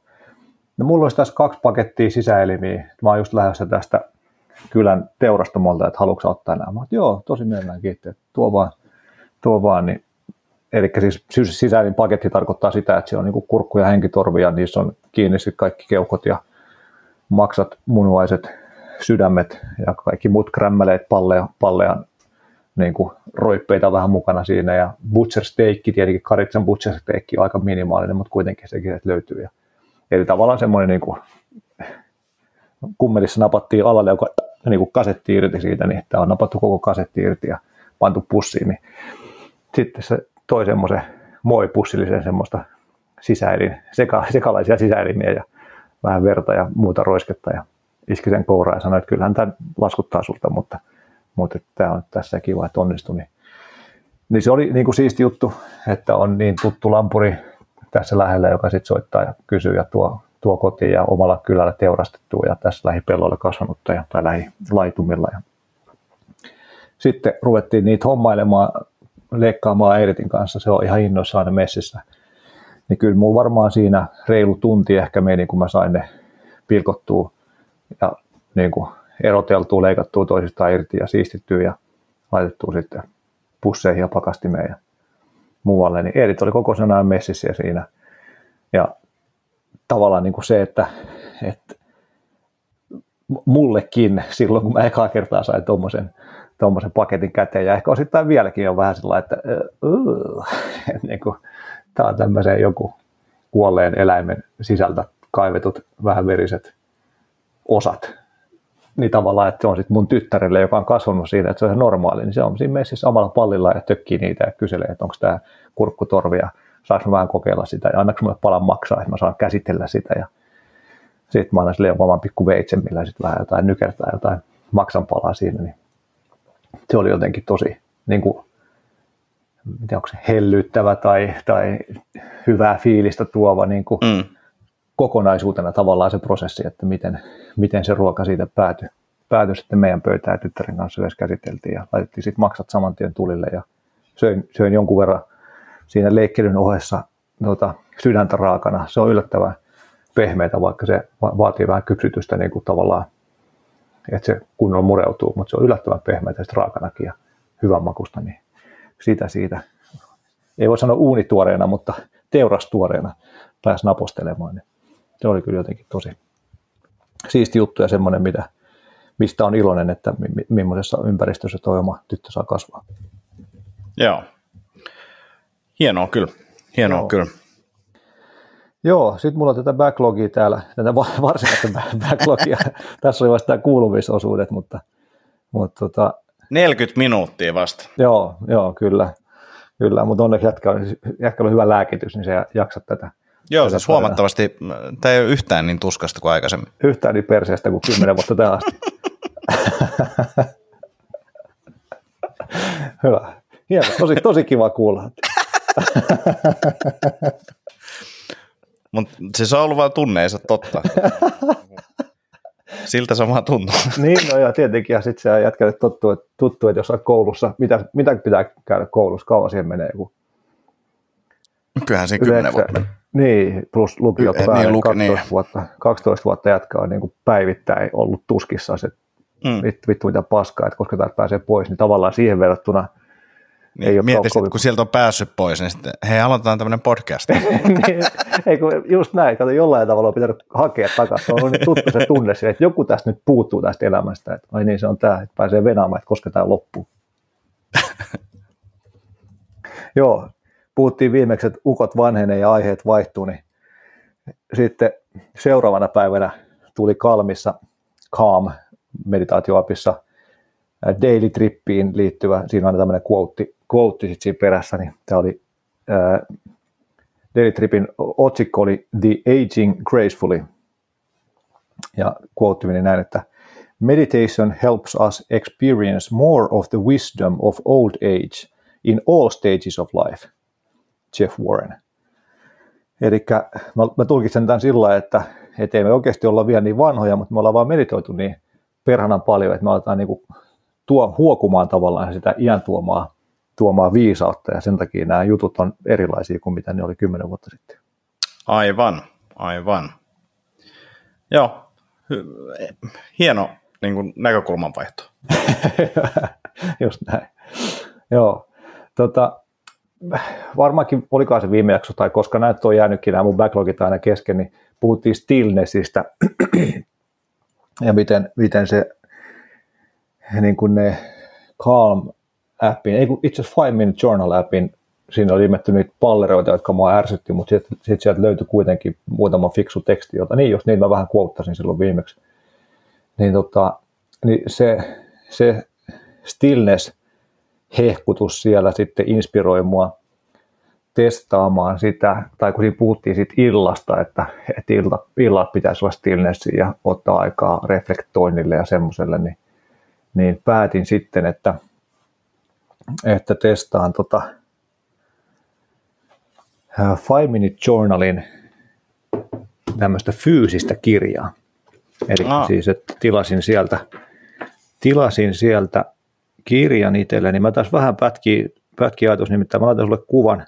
No mulla olisi tässä kaksi pakettia sisäelimiä. Mä oon just lähdössä tästä kylän teurastamolta, että haluatko ottaa nämä? Mä oot, joo, tosi mielellään kiitti, tuo vaan, tuo vaan, niin Eli siis sisäinen paketti tarkoittaa sitä, että se on niin kurkku ja henkitorvi ja niissä on kiinni kaikki keuhkot ja maksat, munuaiset, sydämet ja kaikki muut krämmäleet, palleja, palleja niin kuin roippeita vähän mukana siinä ja butcher steak, tietenkin Karitsan butcher steak on aika minimaalinen, mutta kuitenkin sekin löytyy. Ja, eli tavallaan semmoinen niin kuin, kummelissa napattiin alalle joka niin kuin kasetti irti siitä, niin tämä on napattu koko kasetti irti ja pantu pussiin, niin sitten se toi semmoisen moi-pussillisen semmoista sisäelin, seka, sekalaisia sisäelimiä ja vähän verta ja muuta roisketta ja iski sen kouraan ja sanoi, että kyllähän tämä laskuttaa sulta, mutta, mutta tämä on tässä kiva, että onnistui. Niin, niin se oli niin kuin siisti juttu, että on niin tuttu lampuri tässä lähellä, joka sitten soittaa ja kysyy ja tuo, tuo kotiin ja omalla kylällä teurastettua ja tässä lähipelloilla kasvanutta ja, tai lähilaitumilla. Ja sitten ruvettiin niitä hommailemaan leikkaamaan Eiritin kanssa, se on ihan innoissaan messissä. Niin kyllä mun varmaan siinä reilu tunti ehkä meni, kun mä sain ne pilkottua ja niin kuin eroteltua, leikattua toisistaan irti ja siistittyä ja laitettua sitten pusseihin ja pakastimeen ja muualle. Niin Eerit oli koko sen ajan messissä siinä. Ja tavallaan niin kuin se, että, että mullekin silloin, kun mä ekaa kertaa sain tuommoisen tuommoisen paketin käteen ja ehkä osittain vieläkin on vähän sellainen, että uh, niin kuin, tämä on tämmöisen joku kuolleen eläimen sisältä kaivetut vähän veriset osat. Niin tavallaan, että se on sitten mun tyttärelle, joka on kasvanut siinä, että se on ihan normaali, niin se on siinä meissä omalla pallilla ja tökkii niitä ja kyselee, että onko tämä kurkkutorvi ja saanko vähän kokeilla sitä ja annaks mulle palan maksaa, että mä saan käsitellä sitä ja sitten mä annan sille oman pikku veitsen, millä sitten vähän jotain nykertää jotain maksan palaa siinä, niin se oli jotenkin tosi niin kuin, miten onko se hellyttävä tai, tai hyvää fiilistä tuova niin kuin mm. Kokonaisuutena tavallaan se prosessi, että miten, miten se ruoka siitä päätyi, päätyi sitten meidän pöytään tyttären kanssa yhdessä käsiteltiin ja laitettiin sitten maksat saman tien tulille ja söin, söin jonkun verran siinä leikkelyn ohessa tuota, sydäntä raakana. Se on yllättävän pehmeitä, vaikka se vaatii vähän kypsytystä niin kuin tavallaan että se kunnolla mureutuu, mutta se on yllättävän pehmeä tästä raakanakin ja hyvän makusta, niin sitä siitä, ei voi sanoa uunituoreena, mutta teurastuoreena pääsi napostelemaan, niin se oli kyllä jotenkin tosi siisti juttu ja semmoinen, mitä, mistä on iloinen, että mi- millaisessa ympäristössä tuo oma tyttö saa kasvaa. Joo. Hienoa kyllä. Hienoa Joo. kyllä. Joo, sitten mulla on tätä backlogia täällä, tätä varsinaista backlogia. Tässä oli vasta tämä kuulumisosuudet, mutta, mutta tota, 40 minuuttia vasta. Joo, joo kyllä. Kyllä, mutta onneksi jätkä on, jätkä on hyvä lääkitys, niin se jaksa tätä Joo, siis huomattavasti, tämä ei ole yhtään niin tuskasta kuin aikaisemmin. Yhtään niin perseestä kuin kymmenen vuotta tähän asti. Hyvä. Hieno, tosi, tosi kiva kuulla. Mutta siis on ollut vain tunne, ei se totta. Siltä sama tuntuu. niin, no ja tietenkin, ja sitten se jätkälle tuttu, että, tuttu, että jos on koulussa, mitä, mitä pitää käydä koulussa, kauan siihen menee, kun Kyllähän se kymmenen vuotta. Niin, plus lukiot y- niin, luki, 12, niin. vuotta, 12 vuotta jatkaa on niin kuin päivittäin ollut tuskissa se mm. vittu, vittu mitä paskaa, että koska täältä pääsee pois, niin tavallaan siihen verrattuna niin, ei mietit, kovin... kun sieltä on päässyt pois, niin sitten, hei, aloitetaan tämmöinen podcast. niin, ei, kun just näin, kato, jollain tavalla on pitänyt hakea takaisin. On niin tuttu se tunne että joku tästä nyt puuttuu tästä elämästä, että ai niin se on tämä, että pääsee venaamaan, että koska tämä loppuu. Joo, puhuttiin viimeksi, että ukot vanhenee ja aiheet vaihtuu, niin sitten seuraavana päivänä tuli Kalmissa Calm meditaatioapissa daily trippiin liittyvä, siinä on tämmöinen quote, quote sit siinä perässä, niin tämä oli ää, daily tripin otsikko oli The Aging Gracefully, ja quote meni näin, että Meditation helps us experience more of the wisdom of old age in all stages of life. Jeff Warren. Eli mä, mä tulkitsen tämän sillä että, että ei me oikeasti olla vielä niin vanhoja, mutta me ollaan vaan meditoitu niin perhanan paljon, että me aletaan niin kuin tuo, huokumaan tavallaan sitä iän tuomaa, tuomaa viisautta, ja sen takia nämä jutut on erilaisia kuin mitä ne oli kymmenen vuotta sitten. Aivan, aivan. Joo, hieno niin kuin näkökulmanvaihto. Just näin. Joo, tota, varmaankin, olikohan se viime jakso tai koska näet on jäänytkin nämä mun backlogit aina kesken, niin puhuttiin stillnessistä ja miten, miten se niin kuin ne Calm appin, ei kun itse asiassa Five Minute Journal appin, siinä oli ilmetty niitä palleroita, jotka mua ärsytti, mutta sitten sit sieltä löytyi kuitenkin muutama fiksu teksti, jota niin, jos niitä mä vähän quotasin silloin viimeksi, niin, tota, niin se, se stillness hehkutus siellä sitten inspiroi mua testaamaan sitä, tai kun siinä puhuttiin siitä illasta, että, että ilta, illat pitäisi olla stillnessi ja ottaa aikaa reflektoinnille ja semmoiselle, niin, niin päätin sitten, että, että testaan tota Five Minute Journalin tämmöistä fyysistä kirjaa. Eli ah. siis, että tilasin sieltä, tilasin sieltä kirjan itselleni. Mä taas vähän pätki, pätki ajatus, nimittäin mä laitan sulle kuvan,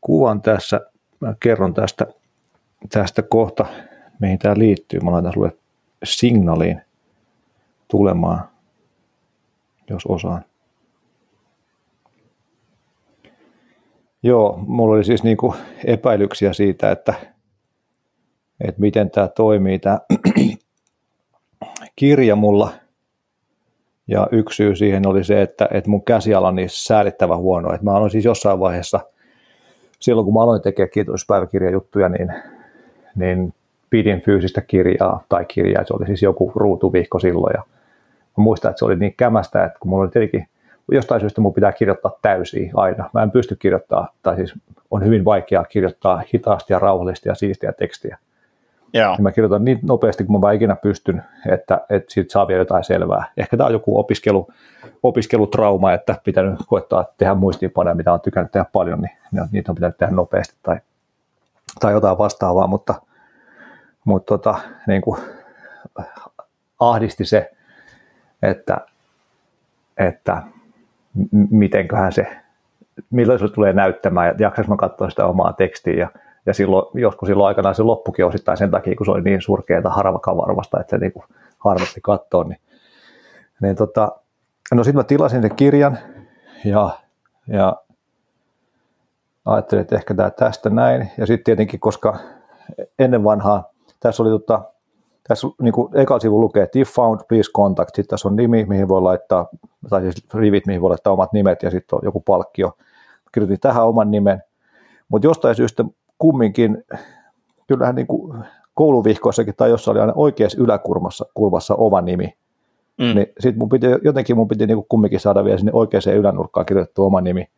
kuvan tässä. Mä kerron tästä, tästä kohta, mihin tämä liittyy. Mä laitan sulle signaliin tulemaan, jos osaan. Joo, mulla oli siis niinku epäilyksiä siitä, että, että miten tämä toimii. Tämä kirja mulla – ja yksi syy siihen oli se, että, että mun käsiala on niin säälittävä huono. Että mä aloin siis jossain vaiheessa, silloin kun mä aloin tekemään kiitospäiväkirjajuttuja, niin, niin pidin fyysistä kirjaa tai kirjaa. Se oli siis joku ruutuvihko silloin. Ja mä muistan, että se oli niin kämästä, että kun mulla oli tietenkin jostain syystä mun pitää kirjoittaa täysiä aina. Mä en pysty kirjoittaa, tai siis on hyvin vaikeaa kirjoittaa hitaasti ja rauhallisesti ja siistiä tekstiä. Joo. Niin mä kirjoitan niin nopeasti kuin mä vaan ikinä pystyn, että, että siitä saa vielä jotain selvää. Ehkä tämä on joku opiskelu, opiskelutrauma, että pitänyt koettaa tehdä muistiinpanoja, mitä on tykännyt tehdä paljon, niin niitä on pitänyt tehdä nopeasti tai, tai jotain vastaavaa, mutta, mutta tota, niin kuin ahdisti se, että, että mitenköhän se, milloin se tulee näyttämään ja jaksaisin mä katsoa sitä omaa tekstiä ja ja silloin, joskus silloin aikanaan se loppukin osittain sen takia, kun se oli niin surkeata harvakavarvasta, että se niin kuin harvasti katsoa. Niin, niin tota, no sitten mä tilasin sen kirjan ja, ja ajattelin, että ehkä tämä tästä näin. Ja sitten tietenkin, koska ennen vanhaa, tässä oli tota, tässä niin kuin ekalla sivulla lukee, if found, please contact. Sitten tässä on nimi, mihin voi laittaa, tai siis rivit, mihin voi laittaa omat nimet, ja sitten on joku palkkio. Kirjoitin tähän oman nimen, mutta jostain syystä kumminkin, kyllähän niin kuin kouluvihkoissakin tai jossain oli aina oikeassa yläkulmassa kulmassa oma nimi, mm. niin sit mun piti, jotenkin mun piti niin kuin kumminkin saada vielä sinne oikeaan ylänurkkaan kirjoitettu oma nimi.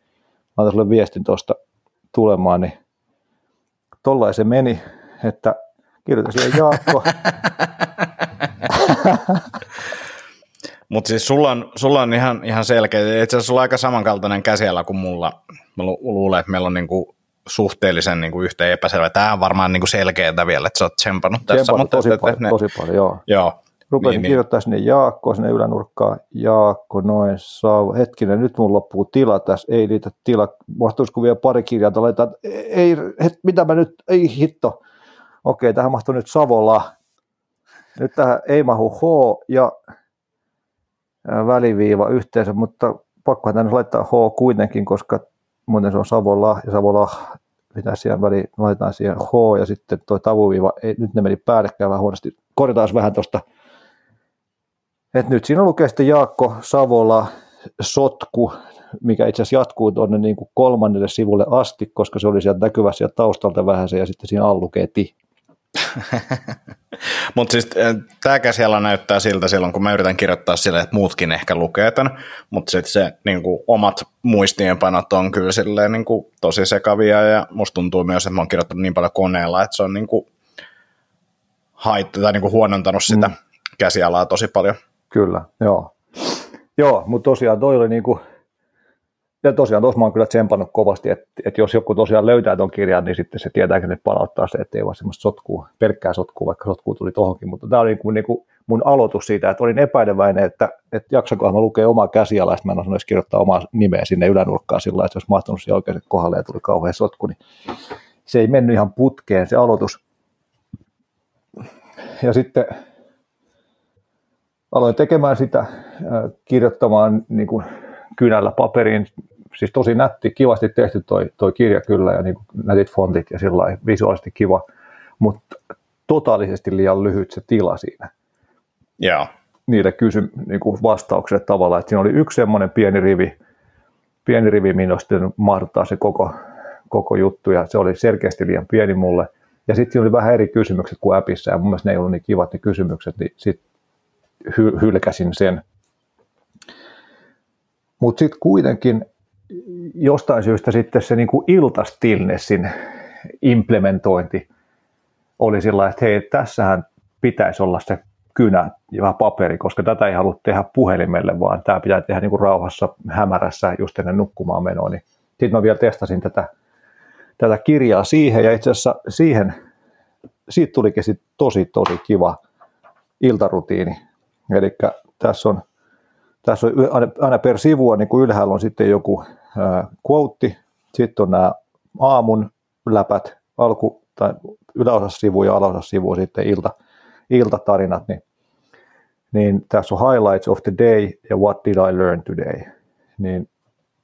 Mä otan sulle viestin tuosta tulemaan, niin tollain se meni, että kirjoitin siihen Jaakko. Mutta siis sulla on, sulla on ihan, ihan selkeä, itse asiassa sulla on aika samankaltainen käsiala kuin mulla. Mä luulen, että meillä on niinku suhteellisen niinku yhteen epäselvä. Tämä on varmaan niinku selkeää vielä, että sä oot tsempannut tässä. Tsempannut tosi, että, paljon, ne, tosi paljon, joo. joo. Rupesin niin, niin. kirjoittaa niin. sinne Jaakko, sinne ylänurkkaan. Jaakko, noin, saa. Hetkinen, nyt mun loppuu tila tässä. Ei liitä tila. Mahtuisiko vielä pari kirjaa, laitetaan. Ei, het, mitä mä nyt, ei hitto. Okei, tähän mahtuu nyt Savola. Nyt tähän ei mahu H ja väliviiva yhteensä, mutta pakkohan tänne laittaa H kuitenkin, koska muuten se on Savola ja Savola, mitä siellä väliin, laitetaan siihen H ja sitten tuo tavuviiva, ei, nyt ne meni päällekkäin vähän huonosti. Korjataan vähän tuosta. Et nyt siinä lukee sitten Jaakko Savola sotku, mikä itse asiassa jatkuu tuonne niin kuin kolmannelle sivulle asti, koska se oli sieltä näkyvässä sieltä taustalta vähän se, ja sitten siinä alla lukee ti. mutta siis äh, tämä käsiala näyttää siltä silloin, kun mä yritän kirjoittaa sille, että muutkin ehkä lukee tämän, mutta sitten se niin kuin, omat muistiinpanot on kyllä silleen, niin kuin, tosi sekavia ja musta tuntuu myös, että mä oon kirjoittanut niin paljon koneella, että se on niin kuin, haittu, tai niin kuin, huonontanut sitä mm. käsialaa tosi paljon. Kyllä, joo. Joo, mutta tosiaan toi oli niin kuin, ja tosiaan tuossa mä oon kyllä tsempannut kovasti, että, että jos joku tosiaan löytää tuon kirjan, niin sitten se tietääkin, että palauttaa se, ettei vaan semmoista sotkua, pelkkää sotkua, vaikka sotkuu tuli tohonkin. Mutta tämä oli niin kuin, niin kuin mun aloitus siitä, että olin epäileväinen, että, että jaksakohan mä lukea omaa käsialaa, että mä en osannut kirjoittaa omaa nimeä sinne ylänurkkaan sillä että jos mahtunut siihen oikein kohdalle ja tuli kauhean sotku, niin se ei mennyt ihan putkeen se aloitus. Ja sitten aloin tekemään sitä, kirjoittamaan niin kuin kynällä paperiin. Siis tosi nätti, kivasti tehty toi, toi kirja kyllä ja niin kuin nätit fontit ja sillä visuaalisesti kiva, mutta totaalisesti liian lyhyt se tila siinä. Joo. Niille kysy, niin kuin vastauksille tavallaan, että siinä oli yksi semmoinen pieni rivi, pieni rivi, minun sitten mahduttaa se koko, koko juttu ja se oli selkeästi liian pieni mulle. Ja sitten oli vähän eri kysymykset kuin appissa ja mun mielestä ne ei ollut niin kivat ne kysymykset, niin sitten hy- hylkäsin sen. Mutta sitten kuitenkin jostain syystä sitten se niinku iltastillnessin implementointi oli sillä että hei, tässähän pitäisi olla se kynä ja paperi, koska tätä ei halua tehdä puhelimelle, vaan tämä pitää tehdä niinku rauhassa hämärässä just ennen nukkumaan menoa. Niin sitten mä vielä testasin tätä, tätä kirjaa siihen ja itse asiassa siihen, siitä tulikin sit tosi tosi kiva iltarutiini. Eli tässä on tässä on aina per sivua, niin kuin ylhäällä on sitten joku quote, sitten on nämä aamun läpät, alku, tai yläosassa sivu ja alaosassa sivu sitten ilta, iltatarinat, niin, niin tässä on highlights of the day ja what did I learn today, niin,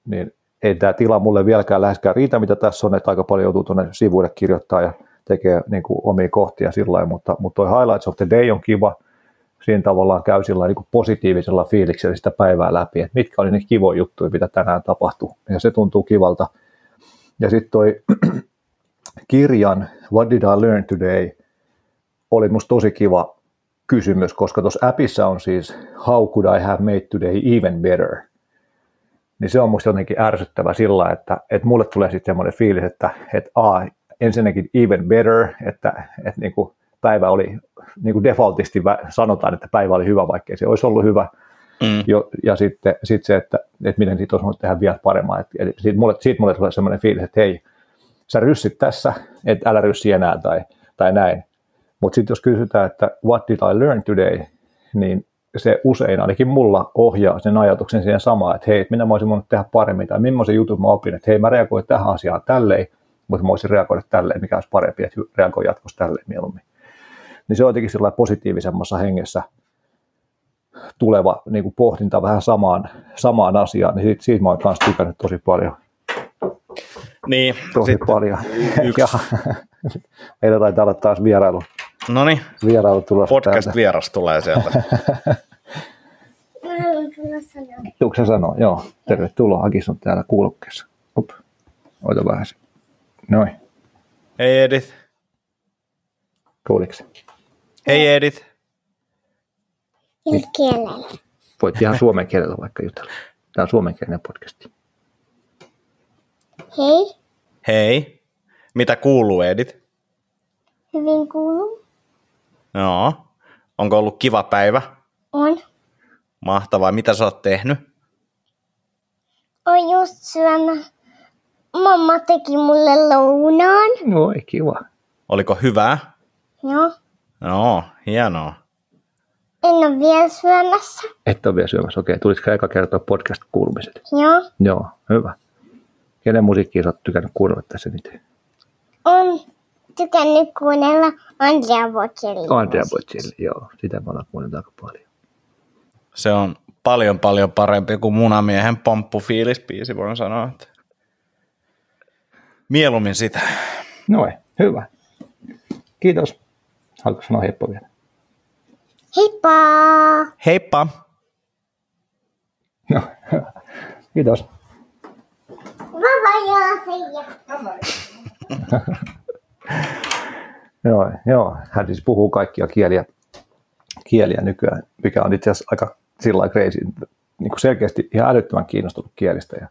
niin ei tämä tila mulle vieläkään läheskään riitä, mitä tässä on, että aika paljon joutuu tuonne sivuille kirjoittaa ja tekee niin kuin omia kohtia sillä lailla, mutta, mutta toi highlights of the day on kiva, siinä tavallaan käy sillä niin positiivisella fiiliksellä sitä päivää läpi, että mitkä oli ne kivoja juttuja, mitä tänään tapahtui, ja se tuntuu kivalta. Ja sitten toi kirjan What did I learn today oli musta tosi kiva kysymys, koska tuossa appissa on siis How could I have made today even better? Niin se on musta jotenkin ärsyttävä sillä, että, että mulle tulee sitten semmoinen fiilis, että, että a, ensinnäkin even better, että, että niin kuin päivä oli, niin kuin defaultisti sanotaan, että päivä oli hyvä, vaikkei se olisi ollut hyvä. Mm. Jo, ja sitten sit se, että, että miten siitä olisi voinut tehdä vielä paremmin. Eli siitä mulle, siitä mulle tulee sellainen fiilis, että hei, sä ryssit tässä, että älä ryssi enää tai, tai näin. Mutta sitten jos kysytään, että what did I learn today, niin se usein ainakin mulla ohjaa sen ajatuksen siihen samaan, että hei, minä mä olisin voinut tehdä paremmin, tai millaisen jutun mä opin, että hei, mä reagoin tähän asiaan tälleen, mutta mä voisin reagoida tälleen, mikä olisi parempi, että reagoi jatkossa tälleen mieluummin niin se on jotenkin sillä positiivisemmassa hengessä tuleva niin kuin pohdinta vähän samaan, samaan asiaan, niin siitä, siitä mä oon kanssa tykännyt tosi paljon. Niin. Tosi sitten paljon. Yksi. ja, meillä taitaa olla taas vierailu. No niin. Vierailu tulossa Podcast-vieras tulee sieltä. Tuuko se sanoa? Joo. Tervetuloa. Akis on täällä kuulokkeessa. Up. Ota vähän se. Noin. Hei Edith. Kuuliko Hei Edith. Millä kielellä? Voit ihan suomen kielellä vaikka jutella. Tämä on suomenkielinen podcasti. Hei. Hei. Mitä kuuluu Edith? Hyvin kuuluu. Joo. Onko ollut kiva päivä? On. Mahtavaa. Mitä sä oot tehnyt? On just syömä. Mamma teki mulle lounaan. No ei kiva. Oliko hyvää? Joo. Joo, hienoa. En ole vielä syömässä. Et ole vielä syömässä. Okei, tulisiko eka kertoa podcast-kuulumiset? Joo. Joo, hyvä. Kenen musiikkia sä oot tykännyt kuunnella tässä nyt? On tykännyt kuunnella Andrea Bocelli. Andrea Bocelli, joo. Sitä mä ollaan kuunnellut aika paljon. Se on paljon paljon parempi kuin munamiehen pomppufiilispiisi, voin sanoa. Että mieluummin sitä. Noin, hyvä. Kiitos. Haluatko sanoa heippa vielä? Heippa! Heippa! No. Kiitos. Joo, joo, hän siis puhuu kaikkia kieliä, kieliä nykyään, mikä on itse asiassa aika sillä lailla crazy, niin kuin selkeästi ihan älyttömän kiinnostunut kielistä ja,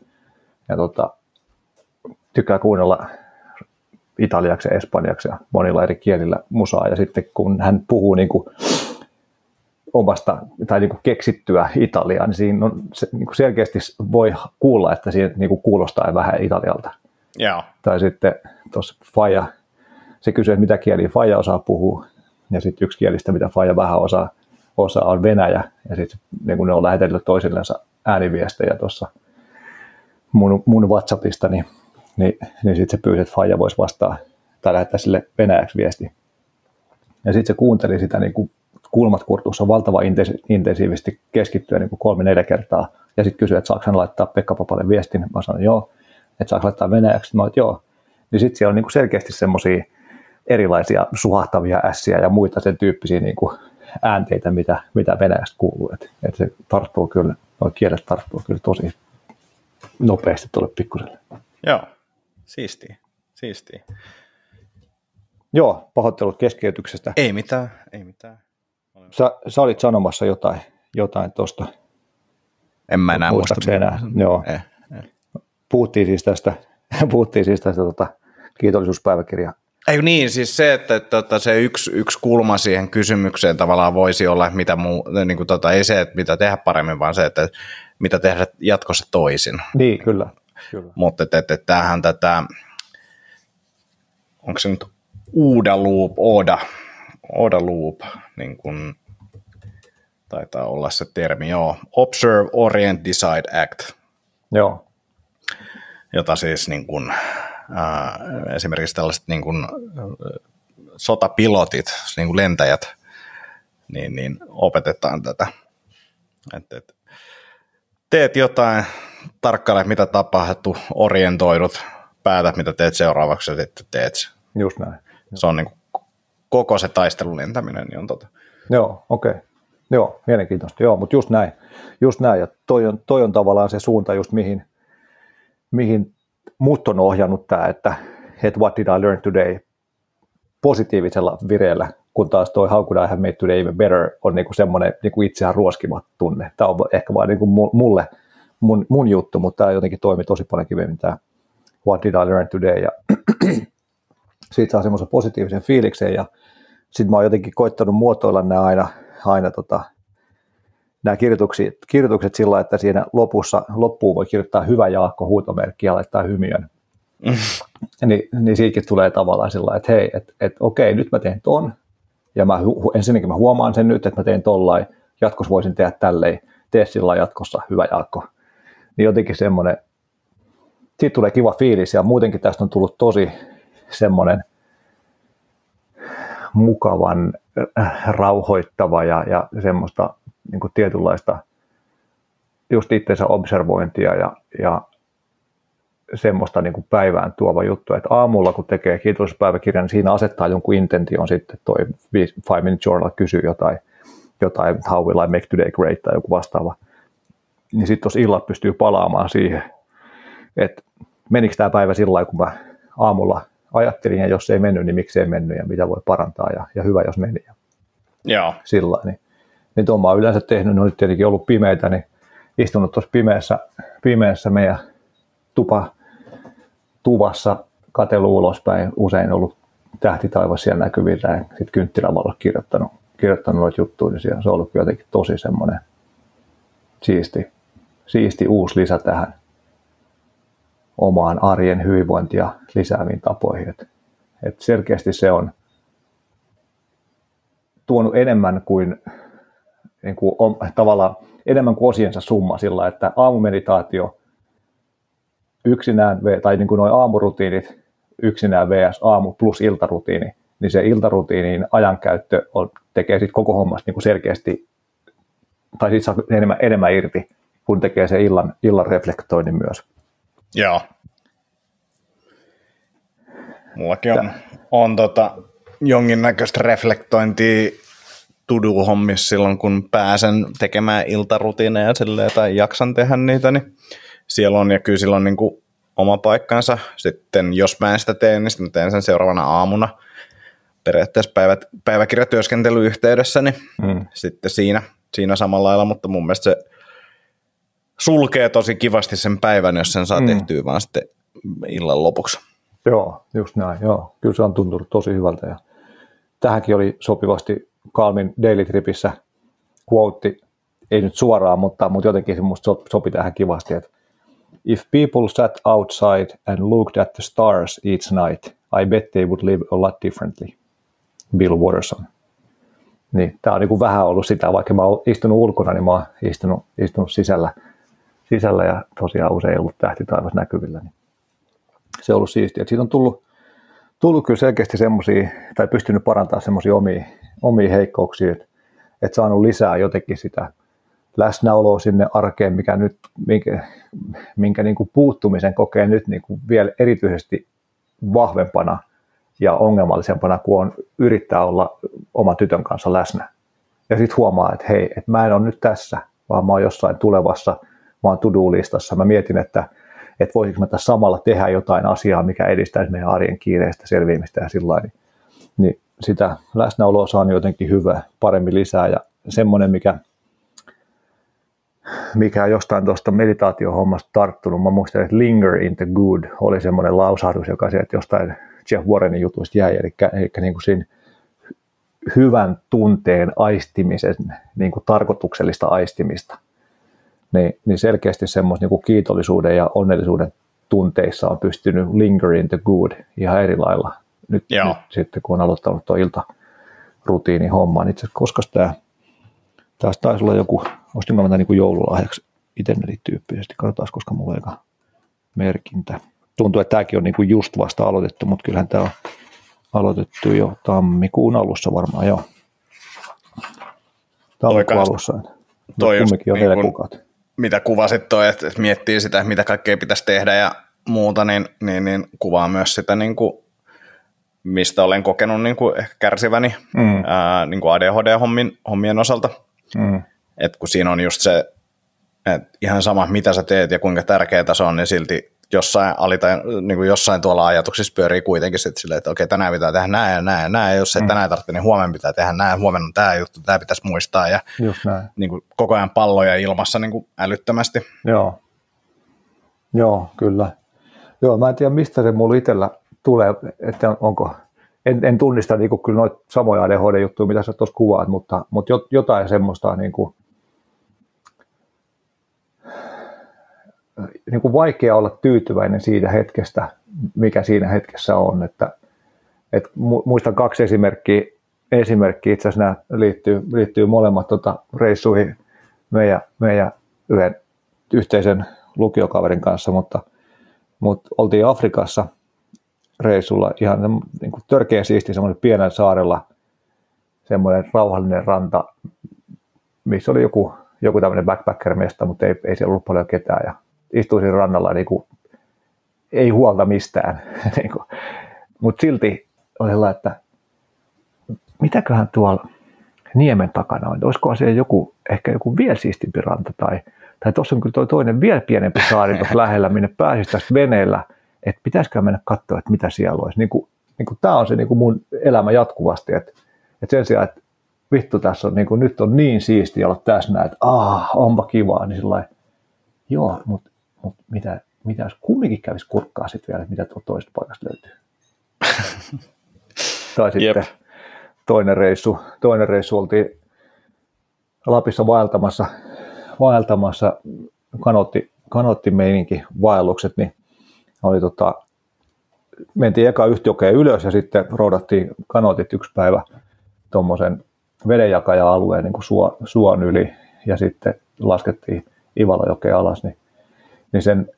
ja tota, tykkää kuunnella italiaksi ja espanjaksi ja monilla eri kielillä musaa ja sitten kun hän puhuu niin kuin omasta tai niin kuin keksittyä Italiaa, niin siinä on se, niin kuin selkeästi voi kuulla, että siinä niin kuin kuulostaa vähän italialta. Joo. Tai sitten tuossa Faja, se kysyy, että mitä kieliä Faja osaa puhua, ja sitten yksi kielistä, mitä Faja vähän osaa, osaa on Venäjä, ja sitten niin kun ne on lähetellyt toisillensa ääniviestejä tuossa mun, mun WhatsAppista, niin, niin, niin sitten se pyysi, että Faja voisi vastaa tai lähettää sille venäjäksi viesti. Ja sitten se kuunteli sitä niin kuin kulmat kurtussa valtavan intensi- intensiivisesti keskittyä niin kuin kolme-neljä kertaa, ja sitten kysyi, että saako hän laittaa Pekka Papalle viestin. Mä sanoin, joo, että saako laittaa venäjäksi. Mä että joo. Niin sitten siellä on niin kuin selkeästi semmoisia erilaisia suhahtavia ässiä ja muita sen tyyppisiä niin kuin äänteitä, mitä, mitä venäjästä kuuluu. Että et se tarttuu kyllä, nuo kielet tarttuu kyllä tosi nopeasti tuolle pikkuselle. Joo. Siistiä. Siistiä. Joo, pahoittelut keskeytyksestä. Ei mitään, ei mitään. Sä, sä olit sanomassa jotain, jotain tuosta. En mä enää muista. Enää, joo. Eh, eh. Puhuttiin siis tästä, puhuttiin siis tästä tota, kiitollisuuspäiväkirjaa. Ei niin, siis se, että, että, että se yksi, yksi kulma siihen kysymykseen tavallaan voisi olla, mitä muu, niin kuin tota, ei se, että mitä tehdä paremmin, vaan se, että mitä tehdä jatkossa toisin. Niin, kyllä. Kyllä. Mutta että, että, että tämähän tätä, onko se nyt Uuda Loop, Oda, Oda Loop, niin kuin taitaa olla se termi, joo, Observe, Orient, Decide, Act, Joo, jota siis niin kuin, ää, esimerkiksi tällaiset niin kuin, ä, sotapilotit, niin kuin lentäjät, niin, niin opetetaan tätä. Et, et, teet jotain, tarkkaile mitä tapahtuu, orientoidut, päätät mitä teet seuraavaksi ja sitten teet se. just näin. Se on niin kuin, koko se taistelulentäminen niin on tota. Joo, okei. Okay. Joo, mielenkiintoista. Joo, mutta just näin. Just näin. Ja toi on, toi on tavallaan se suunta just mihin, mihin mut on ohjannut tämä, että, että what did I learn today positiivisella vireellä, kun taas toi how could I have made today even better on niinku semmoinen niinku itseään ruoskiva tunne. Tämä on ehkä vaan niinku mulle mun, mun juttu, mutta tämä jotenkin toimi tosi paljon kivemmin tämä what did I learn today ja siitä saa semmoisen positiivisen fiiliksen ja sitten mä oon jotenkin koittanut muotoilla nämä aina, aina tota, nämä kirjoitukset, kirjoitukset sillä, että siinä lopussa, loppuun voi kirjoittaa hyvä Jaakko huutomerkki ja laittaa hymiön. Ni, niin siitäkin tulee tavallaan sillä että hei, että et, okei, nyt mä teen ton, ja mä, hu, ensinnäkin mä huomaan sen nyt, että mä teen tollain, jatkossa voisin tehdä tälleen, tee sillä jatkossa, hyvä Jaakko. Niin jotenkin semmoinen, siitä tulee kiva fiilis, ja muutenkin tästä on tullut tosi semmoinen mukavan, äh, rauhoittava ja, ja semmoista niin kuin tietynlaista just itsensä observointia ja, ja semmoista niin kuin päivään tuova juttu, että aamulla kun tekee kiitollisuuspäiväkirjan, niin siinä asettaa jonkun intention sitten, toi Five Minute Journal kysyy jotain, jotain how will I make today great tai joku vastaava, niin sitten tuossa illalla pystyy palaamaan siihen, että menikö tämä päivä sillä lailla, kun mä aamulla ajattelin, ja jos ei mennyt, niin miksi ei mennyt, ja mitä voi parantaa, ja, ja hyvä, jos meni. Ja Joo. sillä niin, niin tuon mä oon yleensä tehnyt, ne on nyt tietenkin ollut pimeitä, niin istunut tuossa pimeässä, pimeässä meidän tupa, tuvassa, katelu ulospäin, usein ollut tähtitaivas siellä näkyvillä ja sitten kynttilävalolla kirjoittanut, kirjoittanut noita juttuja, niin siellä se on ollut jotenkin tosi semmoinen siisti, siisti uusi lisä tähän omaan arjen hyvinvointia lisääviin tapoihin. Et, et selkeästi se on tuonut enemmän kuin, niin kuin tavallaan enemmän kuin osiensa summa sillä, että aamumeditaatio yksinään, tai niin kuin nuo aamurutiinit yksinään vs. aamu plus iltarutiini, niin se iltarutiinin ajankäyttö on, tekee sitten koko hommasta niin kuin selkeästi, tai siitä saa enemmän, enemmän irti, kun tekee se illan, illan reflektoinnin myös. Joo. Mullakin on, on tota, jonkinnäköistä reflektointia tudu-hommissa silloin, kun pääsen tekemään iltarutiineja silleen, tai jaksan tehdä niitä, niin siellä on, ja kyllä silloin niin kuin oma paikkansa. Sitten jos mä en sitä tee, niin sitten teen sen seuraavana aamuna periaatteessa päivät, päiväkirjatyöskentelyyhteydessä, niin mm. sitten siinä, siinä samalla lailla, mutta mun mielestä se sulkee tosi kivasti sen päivän, jos sen saa mm. tehtyä vaan sitten illan lopuksi. Joo, just näin. Joo. Kyllä se on tuntunut tosi hyvältä. Ja tähänkin oli sopivasti Kalmin Daily Tripissä quote, ei nyt suoraan, mutta, mutta jotenkin se musta sopi tähän kivasti, että If people sat outside and looked at the stars each night, I bet they would live a lot differently. Bill Watterson. Niin, tämä on niin kuin vähän ollut sitä, vaikka mä oon istunut ulkona, niin mä oon istunut, istunut sisällä, sisällä ja tosiaan usein ollut tähtitaivas näkyvillä. Niin se on ollut siistiä. Siitä on tullut, tullut kyllä selkeästi semmoisia, tai pystynyt parantamaan semmoisia omia, omia heikkouksia, että, että saanut lisää jotenkin sitä läsnäoloa sinne arkeen, mikä nyt, minkä, minkä niin kuin puuttumisen kokee nyt niin kuin vielä erityisesti vahvempana ja ongelmallisempana, kun on yrittää olla oman tytön kanssa läsnä. Ja sitten huomaa, että hei, että mä en ole nyt tässä, vaan mä oon jossain tulevassa, oon to-do-listassa. Mä mietin, että, että voisinko mä tässä samalla tehdä jotain asiaa, mikä edistäisi meidän arjen kiireistä selviämistä ja sillä niin, niin sitä läsnäoloa saa jotenkin hyvä, paremmin lisää ja semmoinen, mikä mikä jostain tuosta meditaatiohommasta tarttunut. Mä muistan, että linger in the good oli semmoinen lausahdus, joka sieltä jostain Jeff Warrenin jutuista jäi, eli, eli niin kuin siinä hyvän tunteen aistimisen, niin kuin tarkoituksellista aistimista, niin, niin selkeästi semmoista niin kiitollisuuden ja onnellisuuden tunteissa on pystynyt linger in the good ihan eri lailla. Nyt, nyt sitten kun on aloittanut tuo ilta rutiini homma, niin itse koska tämä taas taisi olla joku ostinko mä niin kuin joululahjaksi itselleni tyyppisesti. Katsotaan, koska mulla eka merkintä. Tuntuu, että tämäkin on niin kuin just vasta aloitettu, mutta kyllähän tämä on aloitettu jo tammikuun alussa varmaan jo. Tammikuun alussa. Toi just, on niin kun, mitä kuvasit toi, että, miettii sitä, mitä kaikkea pitäisi tehdä ja muuta, niin, niin, niin kuvaa myös sitä, niin kuin, mistä olen kokenut niin kuin ehkä kärsiväni mm. ää, niin kuin ADHD-hommien osalta. Mm. Et kun siinä on just se, että ihan sama mitä sä teet ja kuinka tärkeää se on, niin silti jossain, alita, niin kuin jossain tuolla ajatuksissa pyörii kuitenkin sitten silleen, että okei, tänään pitää tehdä näin ja näin ja näin, ja jos ei mm. tänään tarvitse, niin huomenna pitää tehdä näin, huomenna on tämä juttu, tämä pitäisi muistaa, ja Niin kuin koko ajan palloja ilmassa niin kuin älyttömästi. Joo. Joo, kyllä. Joo, mä en tiedä, mistä se mulla itsellä tulee, että onko, en, en tunnista niin kuin, kyllä noita samoja ADHD-juttuja, mitä sä tuossa kuvaat, mutta, mutta jotain semmoista niin kuin, niin kuin vaikea olla tyytyväinen siitä hetkestä, mikä siinä hetkessä on. Että, että muistan kaksi esimerkkiä, esimerkkiä itse asiassa nämä liittyy, liittyy molemmat tota, reissuihin meidän, meidän yhden yhteisen lukiokaverin kanssa, mutta, mutta oltiin Afrikassa reissulla ihan niin kuin törkeä siisti semmoinen pienen saarella semmoinen rauhallinen ranta, missä oli joku, joku tämmöinen backpacker-mesta, mutta ei, ei siellä ollut paljon ketään ja istuisin rannalla niin kuin, ei huolta mistään. niin Mutta silti oli sellainen, että mitäköhän tuolla niemen takana on. Olisiko se joku, ehkä joku vielä siistimpi ranta tai, tai tuossa on kyllä toi toinen vielä pienempi saari tuossa lähellä, minne pääsisi tästä veneellä, että pitäisikö mennä katsoa, että mitä siellä olisi. Niin kuin, niin kuin, tämä on se niin kuin mun elämä jatkuvasti, että, että sen sijaan, että vittu tässä on, niin kuin, nyt on niin siistiä olla tässä näin, että ah, onpa kivaa, niin sillä joo, mutta mutta mitä, mitä jos kumminkin kävisi kurkkaa sitten vielä, mitä tuolta toisesta paikasta löytyy. Tai sitten Jep. toinen reissu, toinen reissu oltiin Lapissa vaeltamassa, vaeltamassa kanotti, kanottimeininki vaellukset, niin oli tota, mentiin eka yhtiokeen ylös ja sitten roudattiin kanotit yksi päivä tuommoisen vedenjakaja-alueen niin kuin suon yli ja sitten laskettiin Ivalojokeen alas, niin, niin sen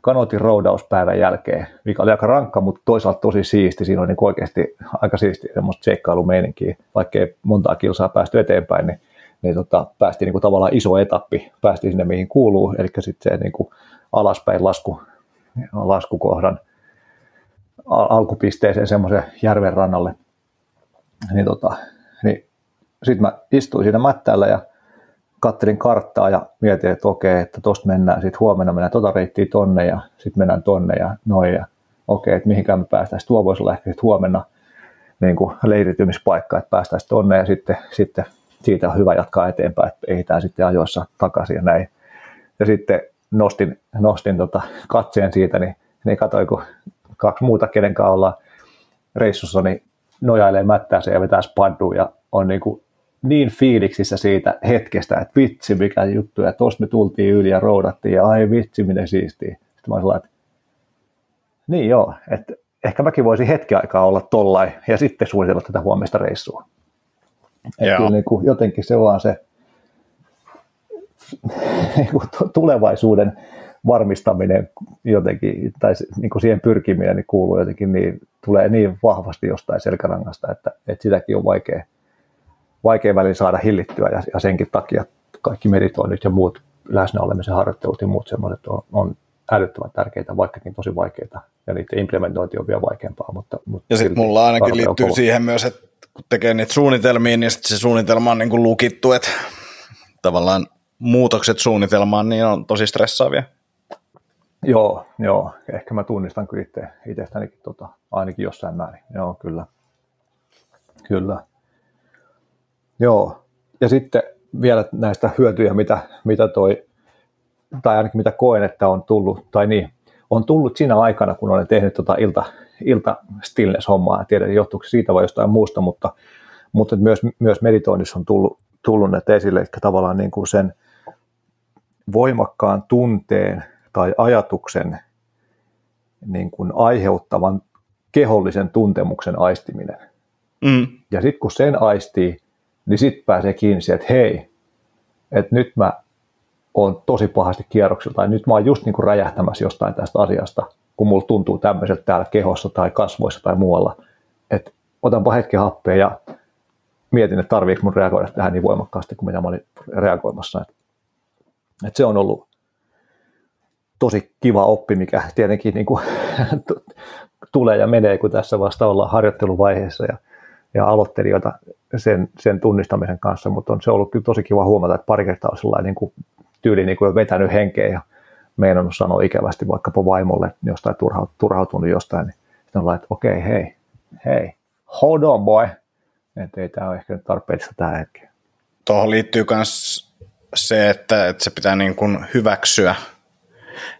kanotin roudauspäivän jälkeen, mikä oli aika rankka, mutta toisaalta tosi siisti. Siinä oli niin oikeasti aika siisti semmoista seikkailumeininkiä, vaikkei montaa kilsaa päästy eteenpäin, niin, niin tota, päästiin niin kuin tavallaan iso etappi, päästiin sinne mihin kuuluu, eli sitten se niin kuin alaspäin lasku, laskukohdan alkupisteeseen semmoisen järven rannalle. Niin, tota, niin sitten mä istuin siinä mättäällä ja kattelin karttaa ja mietin, että okei, että tosta mennään, sitten huomenna mennään tota reittiä tonne ja sitten mennään tonne ja noin ja okei, että mihinkään me päästään. Sitten tuo voisi olla ehkä huomenna niin kuin leiritymispaikka, että päästään tonne ja sitten, sitten siitä on hyvä jatkaa eteenpäin, että ehditään sitten ajoissa takaisin ja näin. Ja sitten nostin, nostin tota katseen siitä, niin, niin katsoin, kun kaksi muuta, kenen kanssa ollaan reissussa, niin nojailee mättäänsä ja vetää spadduun ja on niin kuin niin fiiliksissä siitä hetkestä, että vitsi mikä juttu, ja tuosta me tultiin yli ja roudattiin, ja ai vitsi miten siistiä. Sitten mä olin että niin joo, että ehkä mäkin voisin hetki aikaa olla tollai ja sitten suunnitella tätä huomista reissua. Että kyllä niin kuin jotenkin se vaan se niin kuin tulevaisuuden varmistaminen jotenkin, tai niin kuin siihen pyrkiminen niin kuuluu jotenkin niin, tulee niin vahvasti jostain selkärangasta, että, että sitäkin on vaikea, vaikea välillä saada hillittyä ja, ja senkin takia kaikki meditoinnit ja muut läsnäolemisen harjoittelut ja muut semmoiset on, on älyttömän tärkeitä, vaikkakin tosi vaikeita, ja niiden implementointi on vielä vaikeampaa. Mutta, mutta ja sitten mulla ainakin liittyy siihen myös, että kun tekee niitä suunnitelmia, niin se suunnitelma on niin kuin lukittu, että tavallaan muutokset suunnitelmaan niin on tosi stressaavia. Joo, joo. Ehkä mä tunnistan kyllä itse, itsestänikin tota, ainakin jossain määrin. Joo, kyllä. Kyllä. Joo. Ja sitten vielä näistä hyötyjä, mitä, mitä toi, tai ainakin mitä koen, että on tullut, tai niin, on tullut siinä aikana, kun olen tehnyt tota ilta, ilta stillness-hommaa. Tiedän, johtuuko siitä vai jostain muusta, mutta, mutta myös, myös meditoinnissa on tullut, tullut ne esille, eli tavallaan niin kuin sen voimakkaan tunteen tai ajatuksen niin kuin aiheuttavan kehollisen tuntemuksen aistiminen. Mm. Ja sitten kun sen aistii, niin sitten pääsee kiinni siihen, että hei, että nyt mä oon tosi pahasti kierroksilla, tai nyt mä oon just niin kuin räjähtämässä jostain tästä asiasta, kun mulla tuntuu tämmöiseltä täällä kehossa tai kasvoissa tai muualla, että otanpa hetken happea ja mietin, että tarviiko mun reagoida tähän niin voimakkaasti kuin mitä mä olin reagoimassa. Että, että se on ollut tosi kiva oppi, mikä tietenkin niin kuin, tulee ja menee, kun tässä vasta ollaan harjoitteluvaiheessa ja, ja aloittelijoita sen, sen tunnistamisen kanssa, mutta on se ollut kyllä tosi kiva huomata, että pari kertaa on sellainen niin kuin, tyyli niin kuin vetänyt henkeä ja meinannut sanoa ikävästi vaikkapa vaimolle jostain turhautunut jostain, niin sitten on että okei, okay, hei, hei, hold on boy, että ei tämä ole ehkä nyt tarpeellista tähän hetkeen. Tuohon liittyy myös se, että, että se pitää niin kuin hyväksyä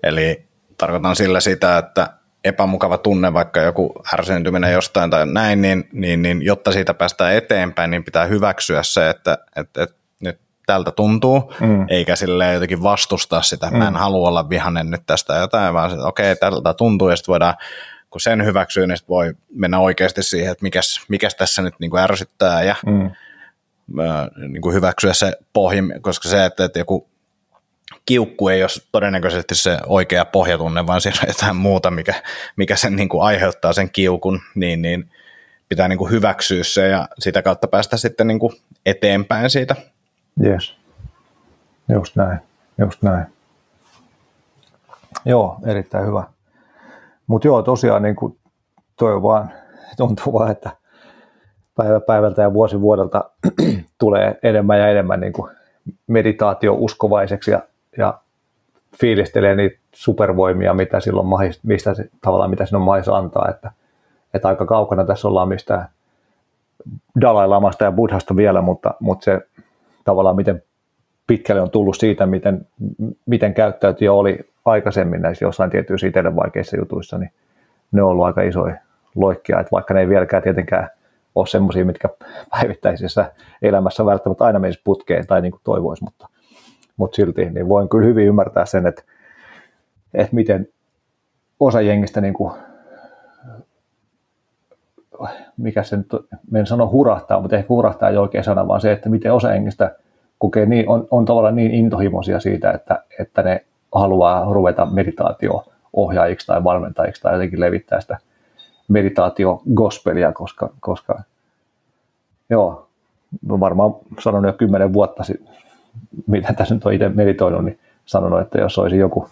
Eli tarkoitan sillä sitä, että epämukava tunne, vaikka joku ärsentyminen jostain tai näin, niin, niin, niin jotta siitä päästään eteenpäin, niin pitää hyväksyä se, että, että, että nyt tältä tuntuu, mm. eikä sille jotenkin vastustaa sitä, mm. mä en mm. halua olla vihanen nyt tästä jotain, vaan että okei, okay, tältä tuntuu, ja sitten voidaan, kun sen hyväksyy, niin voi mennä oikeasti siihen, että mikäs, mikäs tässä nyt niin kuin ärsyttää, ja mm. niin kuin hyväksyä se pohjim, koska se, että, että joku kiukku ei ole todennäköisesti se oikea pohjatunne, vaan siinä on jotain muuta, mikä, mikä sen niin kuin aiheuttaa sen kiukun, niin, niin pitää niin kuin hyväksyä se ja sitä kautta päästä sitten niin kuin eteenpäin siitä. Yes. Just näin. Just näin. Joo, erittäin hyvä. Mutta joo, tosiaan niin kuin toi vaan, tuntuu vaan, että päivä päivältä ja vuosi vuodelta tulee enemmän ja enemmän niin kuin meditaatio uskovaiseksi ja ja fiilistelee niitä supervoimia, mitä silloin mahis, mistä se, tavallaan mitä sinun mahis antaa, että, että aika kaukana tässä ollaan mistään Dalai Lamasta ja Buddhasta vielä, mutta, mutta se tavallaan miten pitkälle on tullut siitä, miten, miten käyttäytyjä oli aikaisemmin näissä jossain tietyissä itselle vaikeissa jutuissa, niin ne on ollut aika isoja loikkia, että vaikka ne ei vieläkään tietenkään ole semmoisia, mitkä päivittäisessä elämässä välttämättä aina menisi putkeen tai niin kuin toivoisi, mutta, mutta silti niin voin kyllä hyvin ymmärtää sen, että, että miten osa jengistä niin kuin, mikä se nyt, en sano hurahtaa, mutta ehkä hurahtaa ei oikein sana, vaan se, että miten osa jengistä kokee niin, on, on tavallaan niin intohimoisia siitä, että, että ne haluaa ruveta meditaatio-ohjaajiksi tai valmentajiksi tai jotenkin levittää sitä meditaatio-gospelia, koska, koska joo, varmaan sanon jo kymmenen vuotta mitä tässä nyt on itse meditoinut, niin sanonut, että jos olisi joku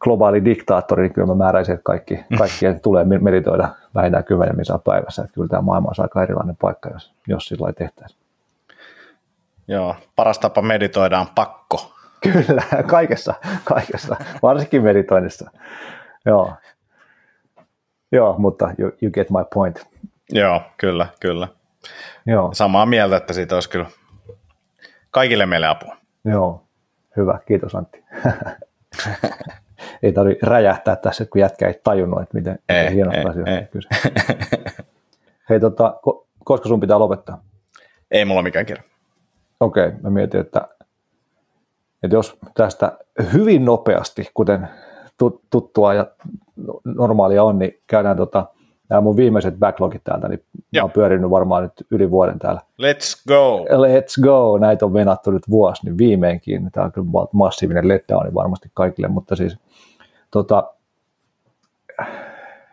globaali diktaattori, niin kyllä mä määräisin, että kaikki, mm. kaikkien tulee meditoida vähintään kymmenen misaa päivässä. Että kyllä tämä maailma on aika erilainen paikka, jos, jos sillä lailla tehtäisiin. Joo, paras tapa meditoida on pakko. Kyllä, kaikessa, kaikessa, varsinkin meditoinnissa. Joo. Joo, mutta you, you get my point. Joo, kyllä, kyllä. Joo. Samaa mieltä, että siitä olisi kyllä kaikille meille apua. Joo, hyvä, kiitos Antti. ei tarvitse räjähtää tässä, kun jätkä ei tajunnut, että miten, ei, miten hienosta asioista ei. kyse. Hei, tota, koska sun pitää lopettaa? Ei mulla mikään kirja. Okei, okay, mä mietin, että, että jos tästä hyvin nopeasti, kuten tuttua ja normaalia on, niin käydään tota, nämä mun viimeiset backlogit täältä, niin Joo. mä oon pyörinyt varmaan nyt yli vuoden täällä. Let's go! Let's go! Näitä on venattu nyt vuosi, niin viimeinkin. Tämä on kyllä massiivinen letdown varmasti kaikille, mutta siis tota,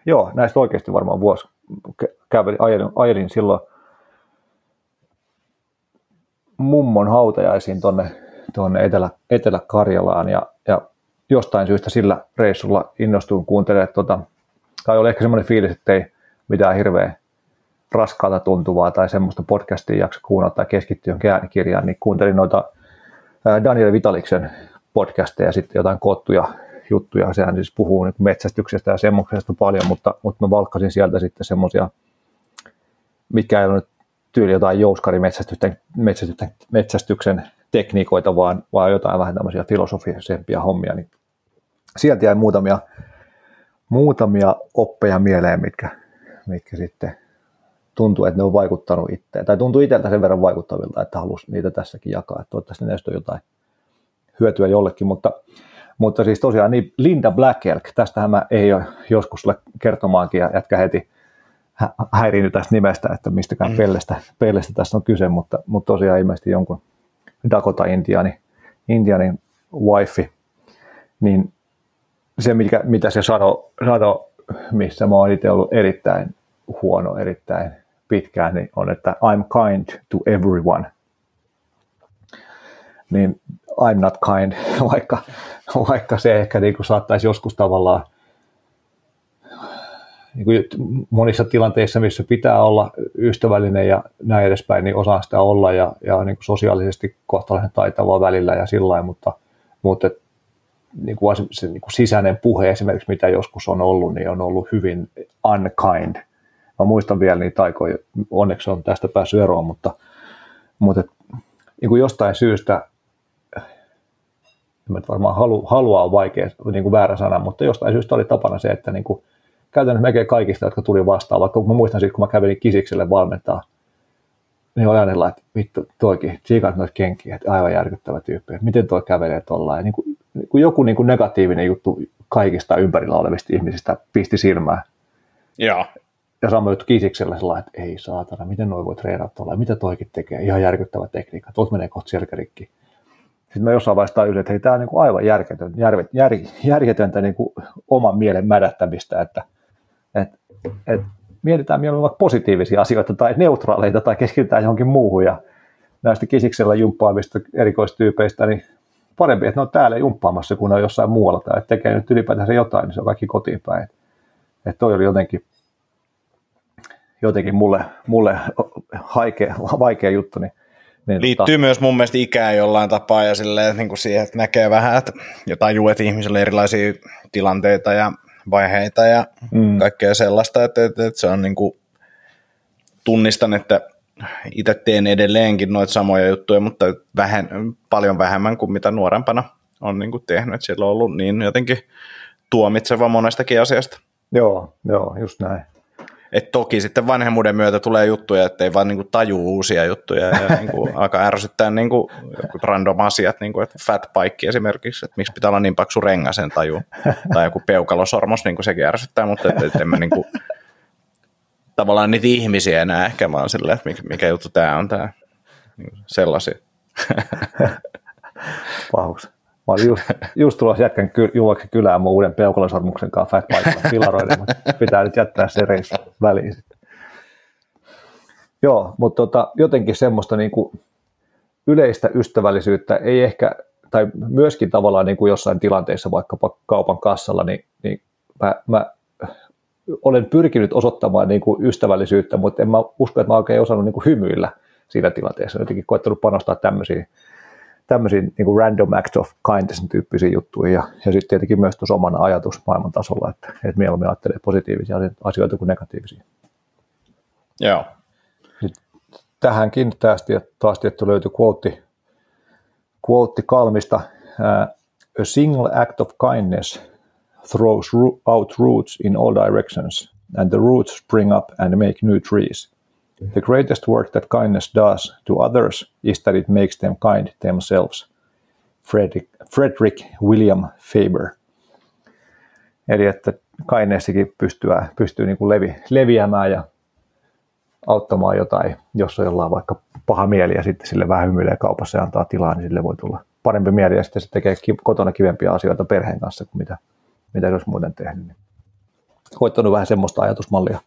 joo, näistä oikeasti varmaan vuosi kävelin, ajelin, ajelin silloin mummon hautajaisiin tuonne, tuonne Etelä, Etelä-Karjalaan ja, ja jostain syystä sillä reissulla innostuin kuuntelemaan, tota, tai oli ehkä semmoinen fiilis, että ei mitään hirveä raskaalta tuntuvaa tai semmoista podcastia jaksa kuunnella tai keskittyä johonkin äänikirjaan, niin kuuntelin noita Daniel Vitaliksen podcasteja ja sitten jotain koottuja juttuja. Sehän siis puhuu niin metsästyksestä ja semmoisesta paljon, mutta, mutta mä valkkasin sieltä sitten semmoisia, mitkä ei ole nyt tyyli jotain jouskarimetsästyksen metsästyksen, metsästyksen tekniikoita, vaan, vaan jotain vähän tämmöisiä filosofisempia hommia, niin sieltä jäi muutamia, muutamia oppeja mieleen, mitkä, mitkä sitten tuntuu, että ne on vaikuttanut itse, tai tuntuu itseltä sen verran vaikuttavilta, että halusi niitä tässäkin jakaa, että toivottavasti näistä on jotain hyötyä jollekin, mutta mutta siis tosiaan niin Linda Blackelk, tästähän mä ei ole joskus sulle kertomaankin ja jätkä heti häirinyt tästä nimestä, että mistäkään mm. pellestä, pellestä tässä on kyse, mutta, mutta tosiaan ilmeisesti jonkun Dakota-intiani, Indianin wifi, niin se, mikä, mitä se sanoi, sano, missä mä oon itse ollut erittäin huono, erittäin pitkään, niin on, että I'm kind to everyone. Niin I'm not kind, vaikka, vaikka se ehkä niin kuin saattaisi joskus tavallaan niin kuin monissa tilanteissa, missä pitää olla ystävällinen ja näin edespäin, niin osaa sitä olla ja, ja niin kuin sosiaalisesti kohtalaisen taitavaa välillä ja sillä mutta, mutta niin kuin se niin kuin sisäinen puhe esimerkiksi, mitä joskus on ollut, niin on ollut hyvin unkind. Mä muistan vielä niitä aikoja, onneksi on tästä päässyt eroon, mutta, mutta niin kuin jostain syystä en varmaan halu, halua on vaikea, niin kuin väärä sana, mutta jostain syystä oli tapana se, että niin kuin, käytännössä melkein kaikista, jotka tuli vastaan, vaikka mä muistan sitten, kun mä kävelin Kisikselle valmentaa, niin oli aina että vittu, toikin, tsiikat noita kenkiä, että aivan järkyttävä tyyppi, että miten toi kävelee tuolla. Niin kuin, kuin joku niin kuin negatiivinen juttu kaikista ympärillä olevista ihmisistä pisti silmään. Joo. Ja sama juttu Kisiksellä sellainen, että ei saatana, miten noin voi treenata tuolla, mitä toikin tekee, ihan järkyttävä tekniikka, tuolta menee kohta selkärikki. Sitten mä jossain vaiheessa tajusin, että hei, tämä on niin kuin aivan järjetön, järvet, jär, järjetöntä niin kuin oman mielen mädättämistä, että et, et mietitään mieluummin vaikka positiivisia asioita tai neutraaleita tai keskitytään johonkin muuhun ja näistä kisiksellä jumppaavista erikoistyypeistä, niin parempi, että ne on täällä jumppaamassa, kun ne on jossain muualla tai että tekee nyt ylipäätään jotain, niin se on kaikki kotiin päin. Että et toi oli jotenkin, jotenkin mulle, mulle haikea, vaikea juttu, niin niin, Liittyy tota... myös mun mielestä ikään jollain tapaa ja silleen, niin kuin siihen, että näkee vähän, että ja tajuu, että ihmisillä erilaisia tilanteita ja vaiheita ja mm. kaikkea sellaista, että, että, että se on niin kuin, tunnistan, että itse teen edelleenkin noita samoja juttuja, mutta vähän, paljon vähemmän kuin mitä nuorempana on niin kuin tehnyt, että siellä on ollut niin jotenkin tuomitseva monestakin asiasta. Joo, joo, just näin. Et toki sitten vanhemmuuden myötä tulee juttuja, että ei vaan niinku taju uusia juttuja ja niinku alkaa ärsyttää niinku random asiat, niinku, että fat bike esimerkiksi, että miksi pitää olla niin paksu rengasen taju, tai joku peukalosormus, niin kuin sekin ärsyttää, mutta et, et en mä niinku, tavallaan niitä ihmisiä enää ehkä vaan silleen, että mikä, mikä juttu tämä on tämä, niin sellaisia. Pahuksi. Mä olin just, just tulossa jätkän ky, juoksi kylään mun uuden peukalosormuksen kanssa fat bikella filaroiden, mutta pitää nyt jättää se reissu väliin sitten. Joo, mutta tota, jotenkin semmoista niin kuin yleistä ystävällisyyttä ei ehkä, tai myöskin tavallaan niin kuin jossain tilanteissa vaikkapa kaupan kassalla, niin, niin mä, mä olen pyrkinyt osoittamaan niin kuin ystävällisyyttä, mutta en mä usko, että mä oikein osannut niin kuin hymyillä siinä tilanteessa. Jotenkin koettanut panostaa tämmöisiin, tämmöisiin niin kuin random act of kindness tyyppisiin juttuihin ja, ja sitten tietenkin myös tuossa omana ajatusmaailman tasolla, että, että mieluummin ajattelee positiivisia asioita kuin negatiivisia. Joo. Sitten tähänkin taas, taas tietty löytyi quote, quote Kalmista, uh, a single act of kindness throws out roots in all directions, and the roots spring up and make new trees. The greatest work that kindness does to others is that it makes them kind themselves. Frederick, Frederick William Faber. Eli että kindnessikin pystyy, pystyy niin kuin levi, leviämään ja auttamaan jotain, jos on jollain vaikka paha mieli ja sitten sille vähän hymyilee kaupassa ja antaa tilaa, niin sille voi tulla parempi mieli ja sitten se tekee kotona kivempiä asioita perheen kanssa kuin mitä, mitä olisi muuten tehnyt. Niin koittanut vähän semmoista ajatusmallia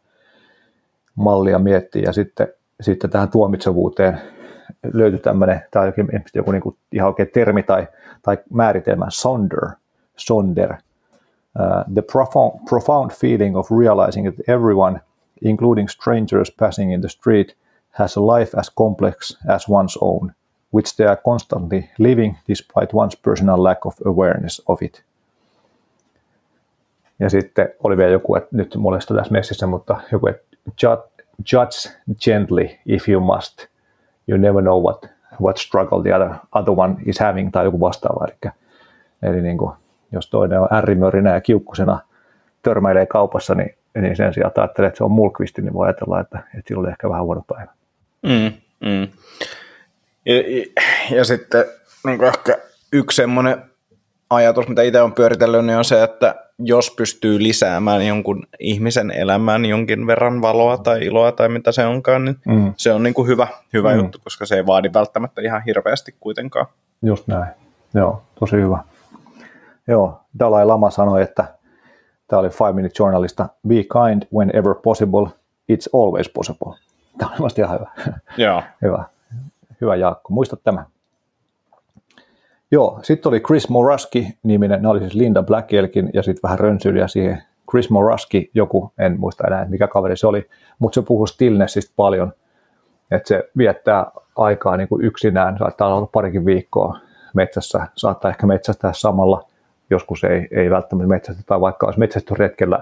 mallia miettiä ja sitten, sitten tähän tuomitsevuuteen löytyi tämmöinen, tai jokin, joku niin kuin ihan oikein termi tai, tai määritelmä, sonder, sonder, uh, the profound, profound feeling of realizing that everyone, including strangers passing in the street, has a life as complex as one's own, which they are constantly living despite one's personal lack of awareness of it. Ja sitten oli vielä joku, että nyt mulla tässä messissä, mutta joku, että judge gently if you must. You never know what, what struggle the other, other one is having tai joku vastaava. Eli, eli niin kuin, jos toinen on ärrimörinä ja kiukkusena törmäilee kaupassa, niin, niin sen sijaan että ajattelee, että se on mulkvisti, niin voi ajatella, että, että sillä oli ehkä vähän huono päivä. Mm, mm. Ja, ja, ja sitten niin ehkä yksi semmoinen ajatus, mitä itse on pyöritellyt, niin on se, että jos pystyy lisäämään jonkun ihmisen elämään jonkin verran valoa tai iloa tai mitä se onkaan, niin mm. se on niin kuin hyvä, hyvä mm. juttu, koska se ei vaadi välttämättä ihan hirveästi kuitenkaan. Just näin. Joo, tosi hyvä. Joo, Dalai Lama sanoi, että tämä oli Five Minute Journalista, be kind whenever possible, it's always possible. Tämä on ihan hyvä. Joo. hyvä. Hyvä Jaakko, muista tämä. Joo, sitten oli Chris Moraski niminen, ne oli siis Linda Blackelkin ja sitten vähän rönsyliä siihen. Chris Moraski, joku, en muista enää mikä kaveri se oli, mutta se puhui stillnessistä paljon, että se viettää aikaa niin kuin yksinään, saattaa olla parikin viikkoa metsässä, saattaa ehkä metsästää samalla, joskus ei, ei välttämättä metsästä, tai vaikka olisi metsästyretkellä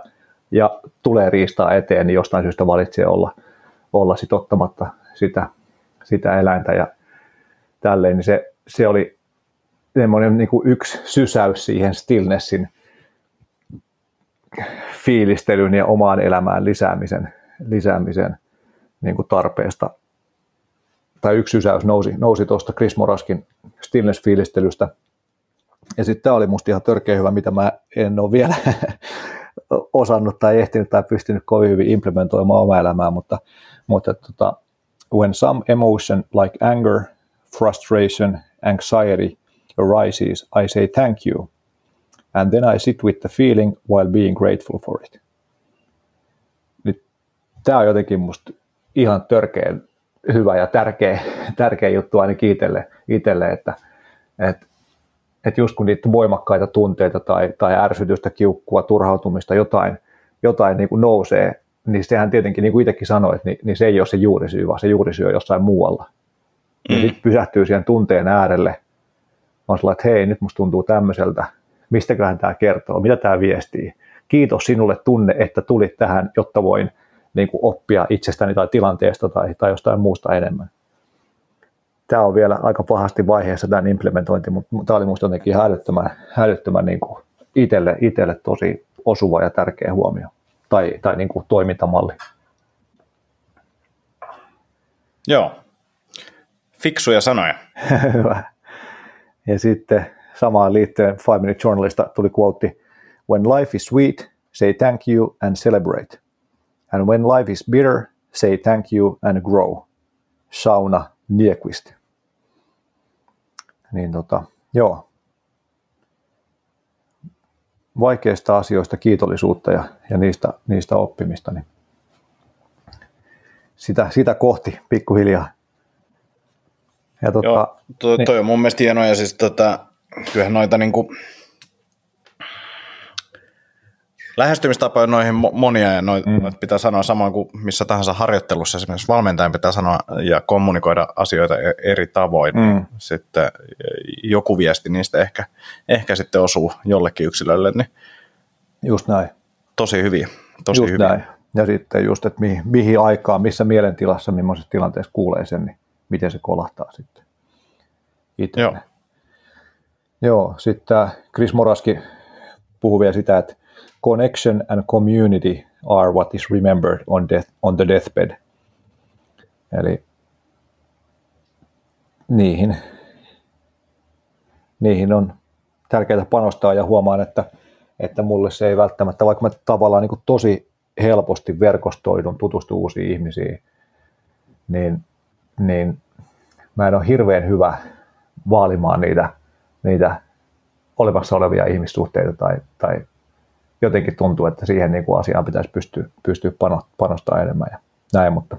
ja tulee riistaa eteen, niin jostain syystä valitsee olla, olla sit ottamatta sitä, sitä eläintä ja tälleen, niin se, se oli semmoinen niin kuin yksi sysäys siihen stillnessin fiilistelyn ja omaan elämään lisäämisen, lisäämisen niin kuin tarpeesta. Tai yksi sysäys nousi, nousi tuosta Chris Moraskin stillness-fiilistelystä. Ja sitten tämä oli musta ihan törkeä hyvä, mitä mä en ole vielä osannut tai ehtinyt tai pystynyt kovin hyvin implementoimaan omaa elämää, mutta, mutta tota, when some emotion like anger, frustration, anxiety arises, I say thank you. And then I sit with the feeling while being grateful for it. Nyt tämä on jotenkin musta ihan törkeä hyvä ja tärkeä, tärkeä juttu ainakin itselle, itselle että, että, että just kun niitä voimakkaita tunteita tai, tai ärsytystä, kiukkua, turhautumista, jotain, jotain niin kuin nousee, niin sehän tietenkin, niin kuin itsekin sanoit, niin, niin se ei ole se juurisyy, vaan se juurisyy on jossain muualla. Mm. Ja sitten pysähtyy siihen tunteen äärelle on sellainen, että hei, nyt musta tuntuu tämmöiseltä, mistäköhän tämä kertoo, mitä tämä viestii. Kiitos sinulle tunne, että tulit tähän, jotta voin niin kuin oppia itsestäni tai tilanteesta tai, tai jostain muusta enemmän. Tämä on vielä aika pahasti vaiheessa tämän implementointi, mutta tämä oli minusta jotenkin hälyttömän, hälyttömän niin kuin itselle, itselle tosi osuva ja tärkeä huomio tai, tai niin kuin toimintamalli. Joo. Fiksuja sanoja. Hyvä. Ja sitten samaan liittyen Five Minute Journalista tuli quote, When life is sweet, say thank you and celebrate. And when life is bitter, say thank you and grow. Sauna Niequist. Niin tota, joo. Vaikeista asioista kiitollisuutta ja, ja niistä, niistä oppimista, niin sitä, sitä kohti pikkuhiljaa. Ja tota, Joo, toi, niin. toi on mun mielestä hienoa ja siis tota, kyllähän noita niin kuin, lähestymistapoja noihin monia ja noita mm. pitää sanoa samoin kuin missä tahansa harjoittelussa esimerkiksi valmentajan pitää sanoa ja kommunikoida asioita e-, eri tavoin. Mm. Sitten joku viesti niistä ehkä, ehkä sitten osuu jollekin yksilölle. Niin Just näin. Tosi hyviä. Tosi just hyviä. Näin. Ja sitten just, että mihin, mihin aikaan, missä mielentilassa, millaisessa tilanteessa kuulee sen, niin miten se kolahtaa sitten itse. Joo. Joo, sitten Chris Moraski puhuu vielä sitä, että connection and community are what is remembered on, death, on the deathbed. Eli niihin, niihin on tärkeää panostaa ja huomaan, että, että mulle se ei välttämättä, vaikka mä tavallaan niin tosi helposti verkostoidun, tutustun uusiin ihmisiin, niin, niin mä en ole hirveän hyvä vaalimaan niitä, niitä olemassa olevia ihmissuhteita tai, tai jotenkin tuntuu, että siihen niin kuin asiaan pitäisi pystyä, pystyä panostamaan enemmän ja näin, mutta,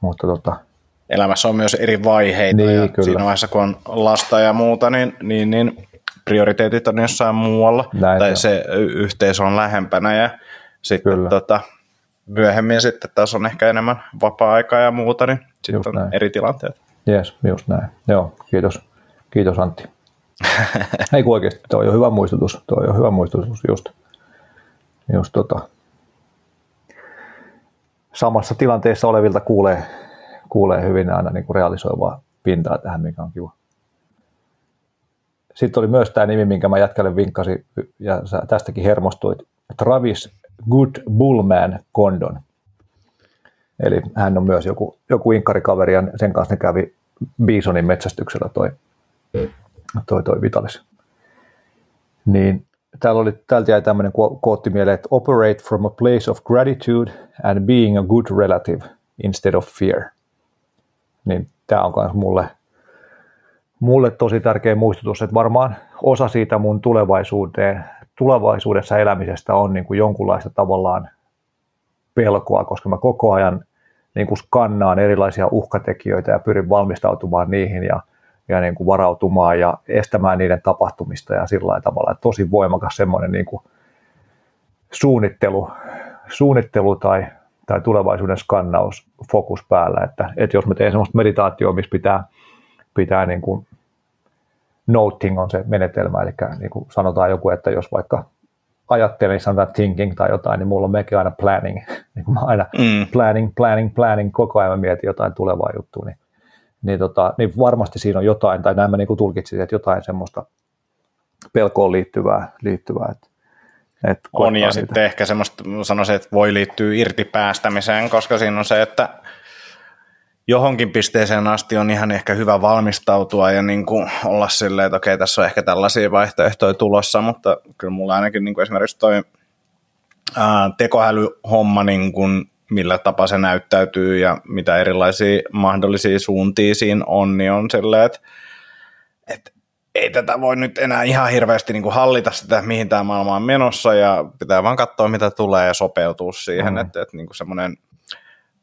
mutta tota, Elämässä on myös eri vaiheita niin, ja kyllä. siinä vaiheessa kun on lasta ja muuta, niin, niin, niin prioriteetit on jossain muualla näin tai se, se yhteisö on lähempänä ja sitten kyllä. tota, myöhemmin sitten taas on ehkä enemmän vapaa-aikaa ja muuta, niin sitten on näin. eri tilanteet. Jes, just näin. Joo, kiitos. Kiitos Antti. Ei kun oikeasti, tuo on jo hyvä muistutus. Tuo on jo hyvä muistutus just, just tota, samassa tilanteessa olevilta kuulee, kuulee hyvin aina niin kuin realisoivaa pintaa tähän, mikä on kiva. Sitten oli myös tämä nimi, minkä mä jätkälle vinkkasin, ja sä tästäkin hermostuit. Travis Good Bullman Condon. Eli hän on myös joku, joku inkkarikaveri, ja sen kanssa ne kävi Bisonin metsästyksellä toi, toi, toi Vitalis. Niin täällä oli, täältä jäi tämmöinen kootti mieleen, että operate from a place of gratitude and being a good relative instead of fear. Niin tämä on myös mulle, mulle tosi tärkeä muistutus, että varmaan osa siitä mun tulevaisuuteen, tulevaisuudessa elämisestä on niin kuin jonkunlaista tavallaan pelkoa, koska mä koko ajan niin kuin skannaan erilaisia uhkatekijöitä ja pyrin valmistautumaan niihin ja, ja niin kuin varautumaan ja estämään niiden tapahtumista ja sillä tavalla. Että tosi voimakas semmoinen niin kuin suunnittelu, suunnittelu tai, tai tulevaisuuden skannaus fokus päällä, että, että jos mä teen semmoista meditaatioa, missä pitää, pitää niin kuin noting on se menetelmä, eli niin kuin sanotaan joku, että jos vaikka ajattelin, sanotaan thinking tai jotain, niin mulla on mekin aina planning. niin mä aina mm. planning, planning, planning, koko ajan mä mietin jotain tulevaa juttua, niin, niin, tota, niin varmasti siinä on jotain, tai näin mä niin tulkitsin, että jotain semmoista pelkoon liittyvää, liittyvää että, että on, ja niitä. sitten ehkä semmoista, sanoisin, että voi liittyä irti päästämiseen, koska siinä on se, että johonkin pisteeseen asti on ihan ehkä hyvä valmistautua ja niin kuin olla silleen, että okei, tässä on ehkä tällaisia vaihtoehtoja tulossa, mutta kyllä mulla ainakin niin kuin esimerkiksi toi ää, tekoälyhomma, niin kuin, millä tapa se näyttäytyy ja mitä erilaisia mahdollisia suuntia siinä on, niin on silleen, että, että ei tätä voi nyt enää ihan hirveästi niin kuin hallita sitä, mihin tämä maailma on menossa ja pitää vaan katsoa, mitä tulee ja sopeutua siihen, mm. että, että niin kuin semmoinen –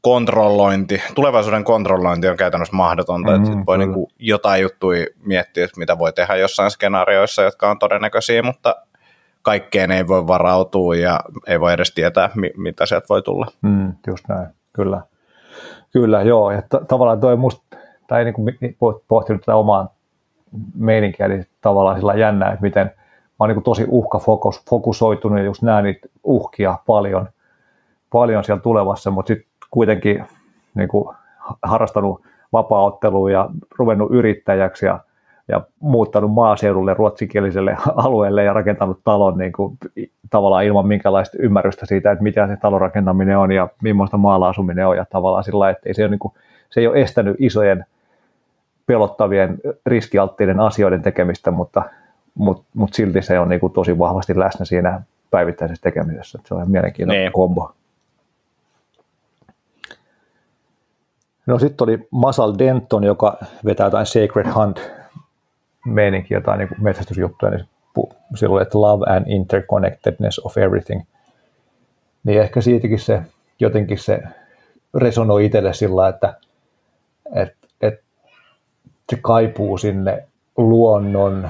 kontrollointi, tulevaisuuden kontrollointi on käytännössä mahdotonta, mm, että sit voi niinku jotain juttuja miettiä, että mitä voi tehdä jossain skenaarioissa, jotka on todennäköisiä, mutta kaikkeen ei voi varautua ja ei voi edes tietää, mitä sieltä voi tulla. Mm, just näin, kyllä. Kyllä, joo. Ja t- tavallaan toi musta, tai ei niinku pohtinut tätä omaa meininkiä, eli tavallaan sillä jännää, että miten mä oon niin tosi uhkafokus, fokusoitunut ja just näen niitä uhkia paljon, paljon siellä tulevassa, mutta sitten kuitenkin niin kuin harrastanut vapaaottelua ja ruvennut yrittäjäksi ja, ja muuttanut maaseudulle ruotsikieliselle alueelle ja rakentanut talon niin kuin, tavallaan ilman minkälaista ymmärrystä siitä, että mitä se talon rakentaminen on ja millaista maalla asuminen on ja tavallaan sillä että ei se ole niin kuin, se ei ole estänyt isojen pelottavien riskialttiiden asioiden tekemistä, mutta, mutta, mutta silti se on niin kuin tosi vahvasti läsnä siinä päivittäisessä tekemisessä. Se on ihan mielenkiintoinen niin. kombo. No sitten oli Masal Denton, joka vetää jotain Sacred Hunt meininki, jotain niin metsästysjuttuja, niin silloin, että love and interconnectedness of everything. Niin ehkä siitäkin se jotenkin se resonoi itselle sillä, että, että, että se kaipuu sinne luonnon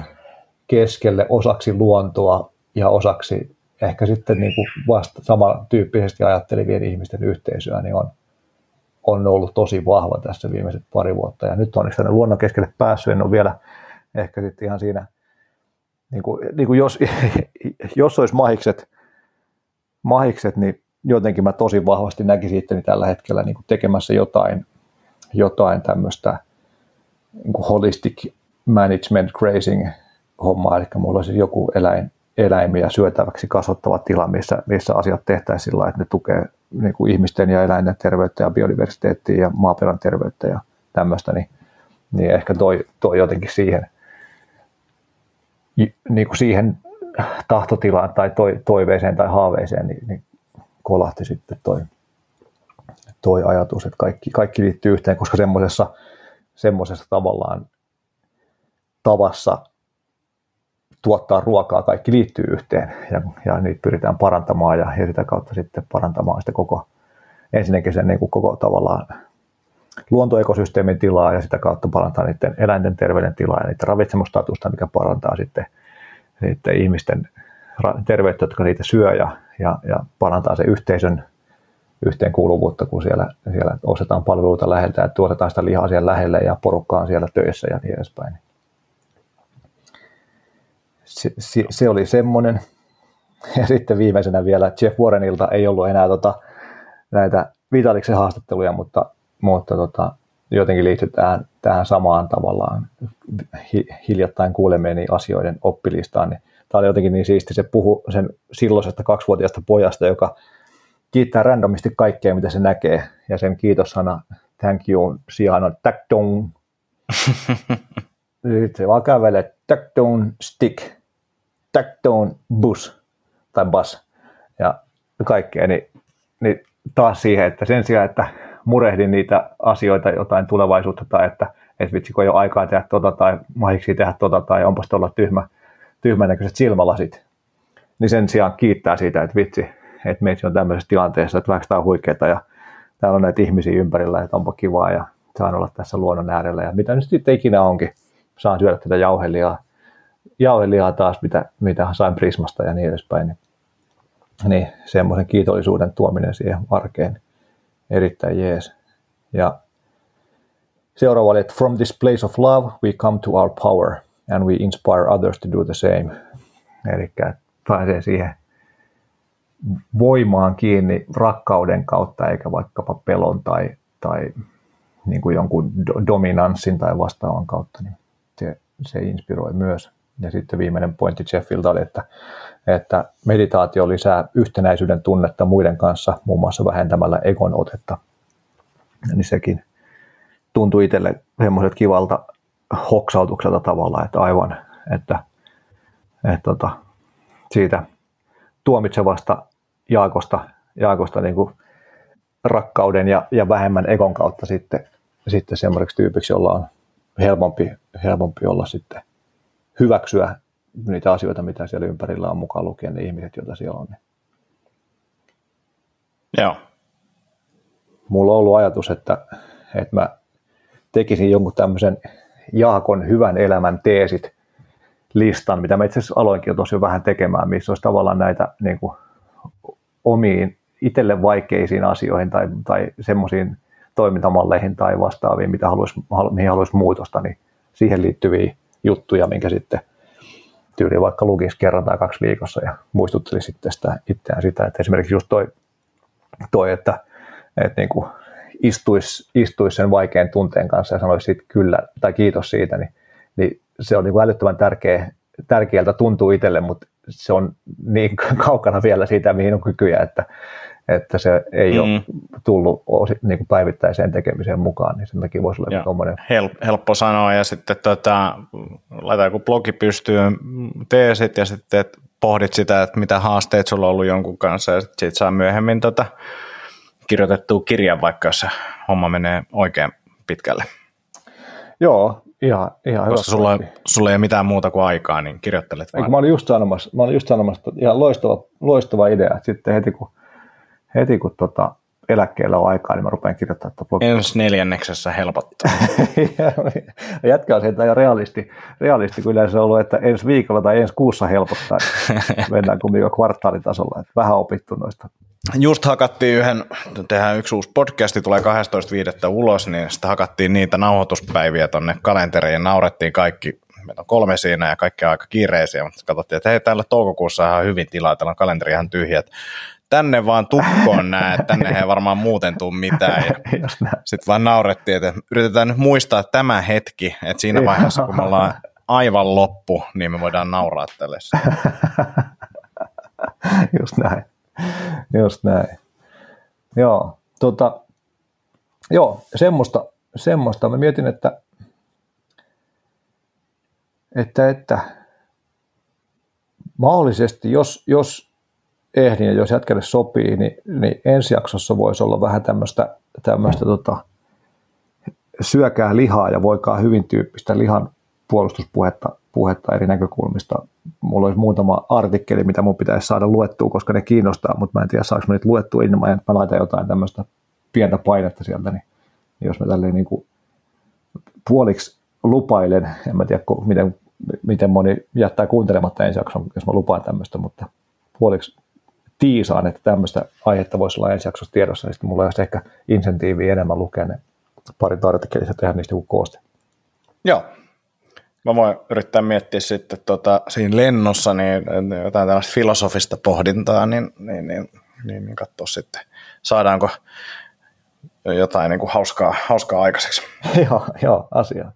keskelle osaksi luontoa ja osaksi ehkä sitten niin kuin vasta samantyyppisesti ajattelevien ihmisten yhteisöä, niin on, on ollut tosi vahva tässä viimeiset pari vuotta. Ja nyt on tänne luonnon keskelle päässyt, en ole vielä ehkä sitten ihan siinä, niin kuin, niin kuin jos, jos olisi mahikset, mahikset, niin jotenkin mä tosi vahvasti näkisin itteni tällä hetkellä niin kuin tekemässä jotain, jotain tämmöistä niin kuin holistic management grazing hommaa, eli mulla olisi joku eläin, eläimiä syötäväksi kasvattava tila, missä, missä asiat tehtäisiin sillä että ne tukee niin kuin ihmisten ja eläinten terveyttä ja biodiversiteettiä ja maaperän terveyttä ja tämmöistä, niin, niin ehkä toi, toi jotenkin siihen, niin kuin siihen tahtotilaan tai toi, toiveeseen tai haaveeseen, niin, niin kolahti sitten toi, toi ajatus, että kaikki, kaikki liittyy yhteen, koska semmoisessa, semmoisessa tavallaan tavassa tuottaa ruokaa, kaikki liittyy yhteen ja, ja niitä pyritään parantamaan ja, ja sitä kautta sitten parantamaan sitä koko, ensinnäkin sen niin kuin koko tavallaan luontoekosysteemin tilaa ja sitä kautta parantaa niiden eläinten terveyden tilaa ja niiden ravitsemustatusta, mikä parantaa sitten, sitten ihmisten terveyttä, jotka niitä syö ja, ja, ja parantaa se yhteisön yhteenkuuluvuutta, kun siellä, siellä ostetaan palveluita läheltä ja tuotetaan sitä lihaa siellä lähelle ja porukka on siellä töissä ja niin edespäin. Se, se, se oli semmoinen. Ja sitten viimeisenä vielä Jeff Warrenilta ei ollut enää tota, näitä Vitaliksen haastatteluja, mutta, mutta tota, jotenkin liittyy tähän, tähän samaan tavallaan hiljattain kuulemieni asioiden oppilistaan, niin tämä oli jotenkin niin siisti, se puhu sen silloisesta kaksivuotiaasta pojasta, joka kiittää randomisti kaikkea, mitä se näkee, ja sen kiitossana thank you sijaan on takdong. Sitten se vaan kävelee takdong stick, takdong bus tai bus ja kaikkea, niin, niin taas siihen, että sen sijaan, että murehdin niitä asioita, jotain tulevaisuutta tai että, että vitsi, ei ole aikaa tehdä tota tai mahiksi tehdä tota tai onpas olla tyhmä, tyhmänäköiset silmälasit, niin sen sijaan kiittää siitä, että vitsi, että meitä on tämmöisessä tilanteessa, että vaikka tämä on huikeaa ja täällä on näitä ihmisiä ympärillä, että onpa kivaa ja saan olla tässä luonnon äärellä ja mitä nyt sitten ikinä onkin. Saan syödä tätä jauhelihaa, jauhelihaa taas, mitä, mitä sain Prismasta ja niin edespäin. Niin, niin semmoisen kiitollisuuden tuominen siihen arkeen erittäin jees. Ja seuraava oli, että from this place of love we come to our power – and we inspire others to do the same. Eli pääsee siihen voimaan kiinni rakkauden kautta, eikä vaikkapa pelon tai, tai niin kuin jonkun dominanssin tai vastaavan kautta, niin se, se inspiroi myös. Ja sitten viimeinen pointti Jeffiltä oli, että, että meditaatio lisää yhtenäisyyden tunnetta muiden kanssa, muun muassa vähentämällä egon otetta. Niin sekin tuntui itselle semmoiset kivalta hoksautukselta tavalla, että aivan, että, että tota, siitä tuomitsevasta Jaakosta, Jaakosta niin kuin rakkauden ja, ja vähemmän ekon kautta sitten, sitten semmoiseksi tyypiksi, jolla on helpompi, helpompi olla sitten hyväksyä niitä asioita, mitä siellä ympärillä on mukaan lukien ne ihmiset, joita siellä on. Joo. Mulla on ollut ajatus, että, että mä tekisin jonkun tämmöisen Jaakon hyvän elämän teesit listan, mitä mä itse asiassa aloinkin jo tosi vähän tekemään, missä olisi tavallaan näitä niin kuin, omiin itselle vaikeisiin asioihin tai, tai semmoisiin toimintamalleihin tai vastaaviin, mitä haluaisi, mihin haluaisi muutosta, niin siihen liittyviä juttuja, minkä sitten tyyli vaikka lukisi kerran tai kaksi viikossa ja muistutteli sitten sitä itseään sitä, että esimerkiksi just toi, toi että, että niin kuin istuisi, istuisi sen vaikean tunteen kanssa ja sanoisi siitä kyllä tai kiitos siitä, niin, niin se on niin kuin älyttömän tärkeä, tärkeältä tuntuu itselle, mutta se on niin kaukana vielä siitä, mihin on kykyjä, että, että se ei mm. ole tullut niin kuin päivittäiseen tekemiseen mukaan, niin sen takia voisi olla tuommoinen. Help, helppo sanoa, ja sitten tota, laita joku blogi pystyyn, tee sit, ja sitten pohdit sitä, että mitä haasteet sulla on ollut jonkun kanssa, ja sitten saa myöhemmin tota, kirjoitettua kirjan, vaikka jos se homma menee oikein pitkälle. Joo, ihan, ihan Koska sulla, sulla ei ole mitään muuta kuin aikaa, niin kirjoittelet vaan. mä olin just sanomassa, mä olin just sanomassa että ihan loistava, loistava idea, että sitten heti kun, heti kun tota, eläkkeellä on aikaa, niin mä rupean kirjoittamaan tätä blogia. Ensi neljänneksessä helpottaa. Jätkä on sieltä jo realisti, realisti, kun yleensä on ollut, että ensi viikolla tai ensi kuussa helpottaa. Mennään kumminkin kvartaalitasolla, että vähän opittu noista just hakattiin yhden, tehdään yksi uusi podcasti, tulee 12.5. ulos, niin sitten hakattiin niitä nauhoituspäiviä tonne kalenteriin ja naurettiin kaikki, meillä on kolme siinä ja kaikki on aika kiireisiä, mutta katsottiin, että hei, täällä toukokuussa on ihan hyvin tilaa, täällä on kalenteri ihan tyhjä, tänne vaan tukkoon nää, että tänne ei varmaan muuten tule mitään. Sitten vaan naurettiin, että yritetään nyt muistaa tämä hetki, että siinä vaiheessa, kun me ollaan aivan loppu, niin me voidaan nauraa tälle. Just näin. Just näin. Joo, tota, joo semmoista, semmoista. Mä mietin, että, että, että mahdollisesti, jos, jos ehdin ja jos jätkälle sopii, niin, niin ensi jaksossa voisi olla vähän tämmöistä, tämmöistä tota, syökää lihaa ja voikaa hyvin tyyppistä lihan puolustuspuhetta puhetta eri näkökulmista. Mulla olisi muutama artikkeli, mitä mun pitäisi saada luettua, koska ne kiinnostaa, mutta mä en tiedä, saanko mä niitä luettua ilman, että mä laitan jotain tämmöistä pientä painetta sieltä, niin jos mä tälleen niin kuin puoliksi lupailen, en mä tiedä, miten, miten moni jättää kuuntelematta ensi jakson, jos mä lupaan tämmöistä, mutta puoliksi tiisaan, että tämmöistä aihetta voisi olla ensi jaksossa tiedossa, niin sitten mulla olisi ehkä insentiiviä enemmän lukea ne parin artikkelista tehdä niistä joku kooste. Joo, Mä voin yrittää miettiä sitten tota, siinä lennossa niin jotain tällaista filosofista pohdintaa, niin, niin, niin, niin, niin katsoa sitten, saadaanko jotain niin kuin hauskaa, hauskaa aikaiseksi. joo, joo, asia.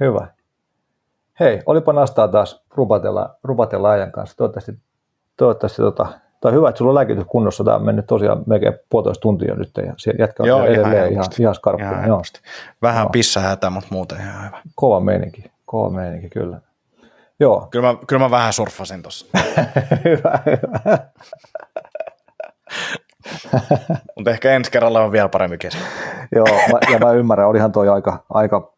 Hyvä. Hei, olipa nastaa taas rupatella, rupatella ajan kanssa. Toivottavasti, toivottavasti tota, tai hyvä, että sulla on lääkitys kunnossa. Tämä on mennyt tosiaan melkein puolitoista tuntia nyt ja jätkä on Joo, edelleen ihan, ihan, ihan Ihan Joo. Vähän no. pissähätä, mutta muuten ihan hyvä. Kova meininki. Kova meininki, kyllä. Joo. Kyllä mä, kyllä mä vähän surffasin tuossa. hyvä, hyvä. Mutta ehkä ensi kerralla on vielä paremmin kesä. Joo, mä, ja mä ymmärrän, olihan toi aika, aika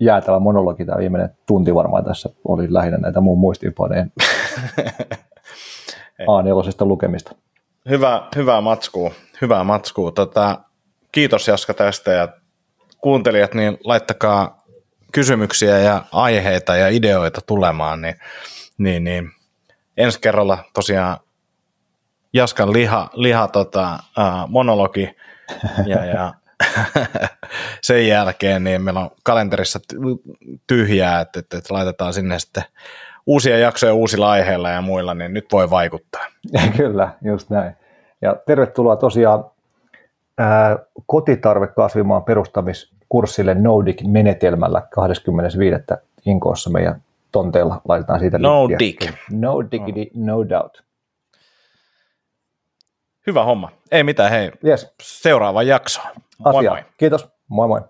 jäätävä monologi tämä viimeinen tunti varmaan tässä oli lähinnä näitä muun muistiinpaneen A4 lukemista. Hyvä, hyvää matskua, hyvää matskua. Tota, kiitos Jaska tästä ja kuuntelijat, niin laittakaa kysymyksiä ja aiheita ja ideoita tulemaan, niin, niin, niin ensi kerralla tosiaan Jaskan liha, liha tota, uh, monologi ja, ja sen jälkeen niin meillä on kalenterissa tyhjää, että, että, että laitetaan sinne sitten uusia jaksoja uusilla aiheilla ja muilla, niin nyt voi vaikuttaa. Kyllä, just näin. Ja tervetuloa tosiaan ää, kotitarvekasvimaan perustamis kurssille Nordic-menetelmällä 25. Inkoossa meidän tonteilla. Laitetaan siitä No dig. No diggity, no doubt. Hyvä homma. Ei mitään, hei. Yes. Seuraava jakso. Moi Asia. moi. Kiitos. Moi moi.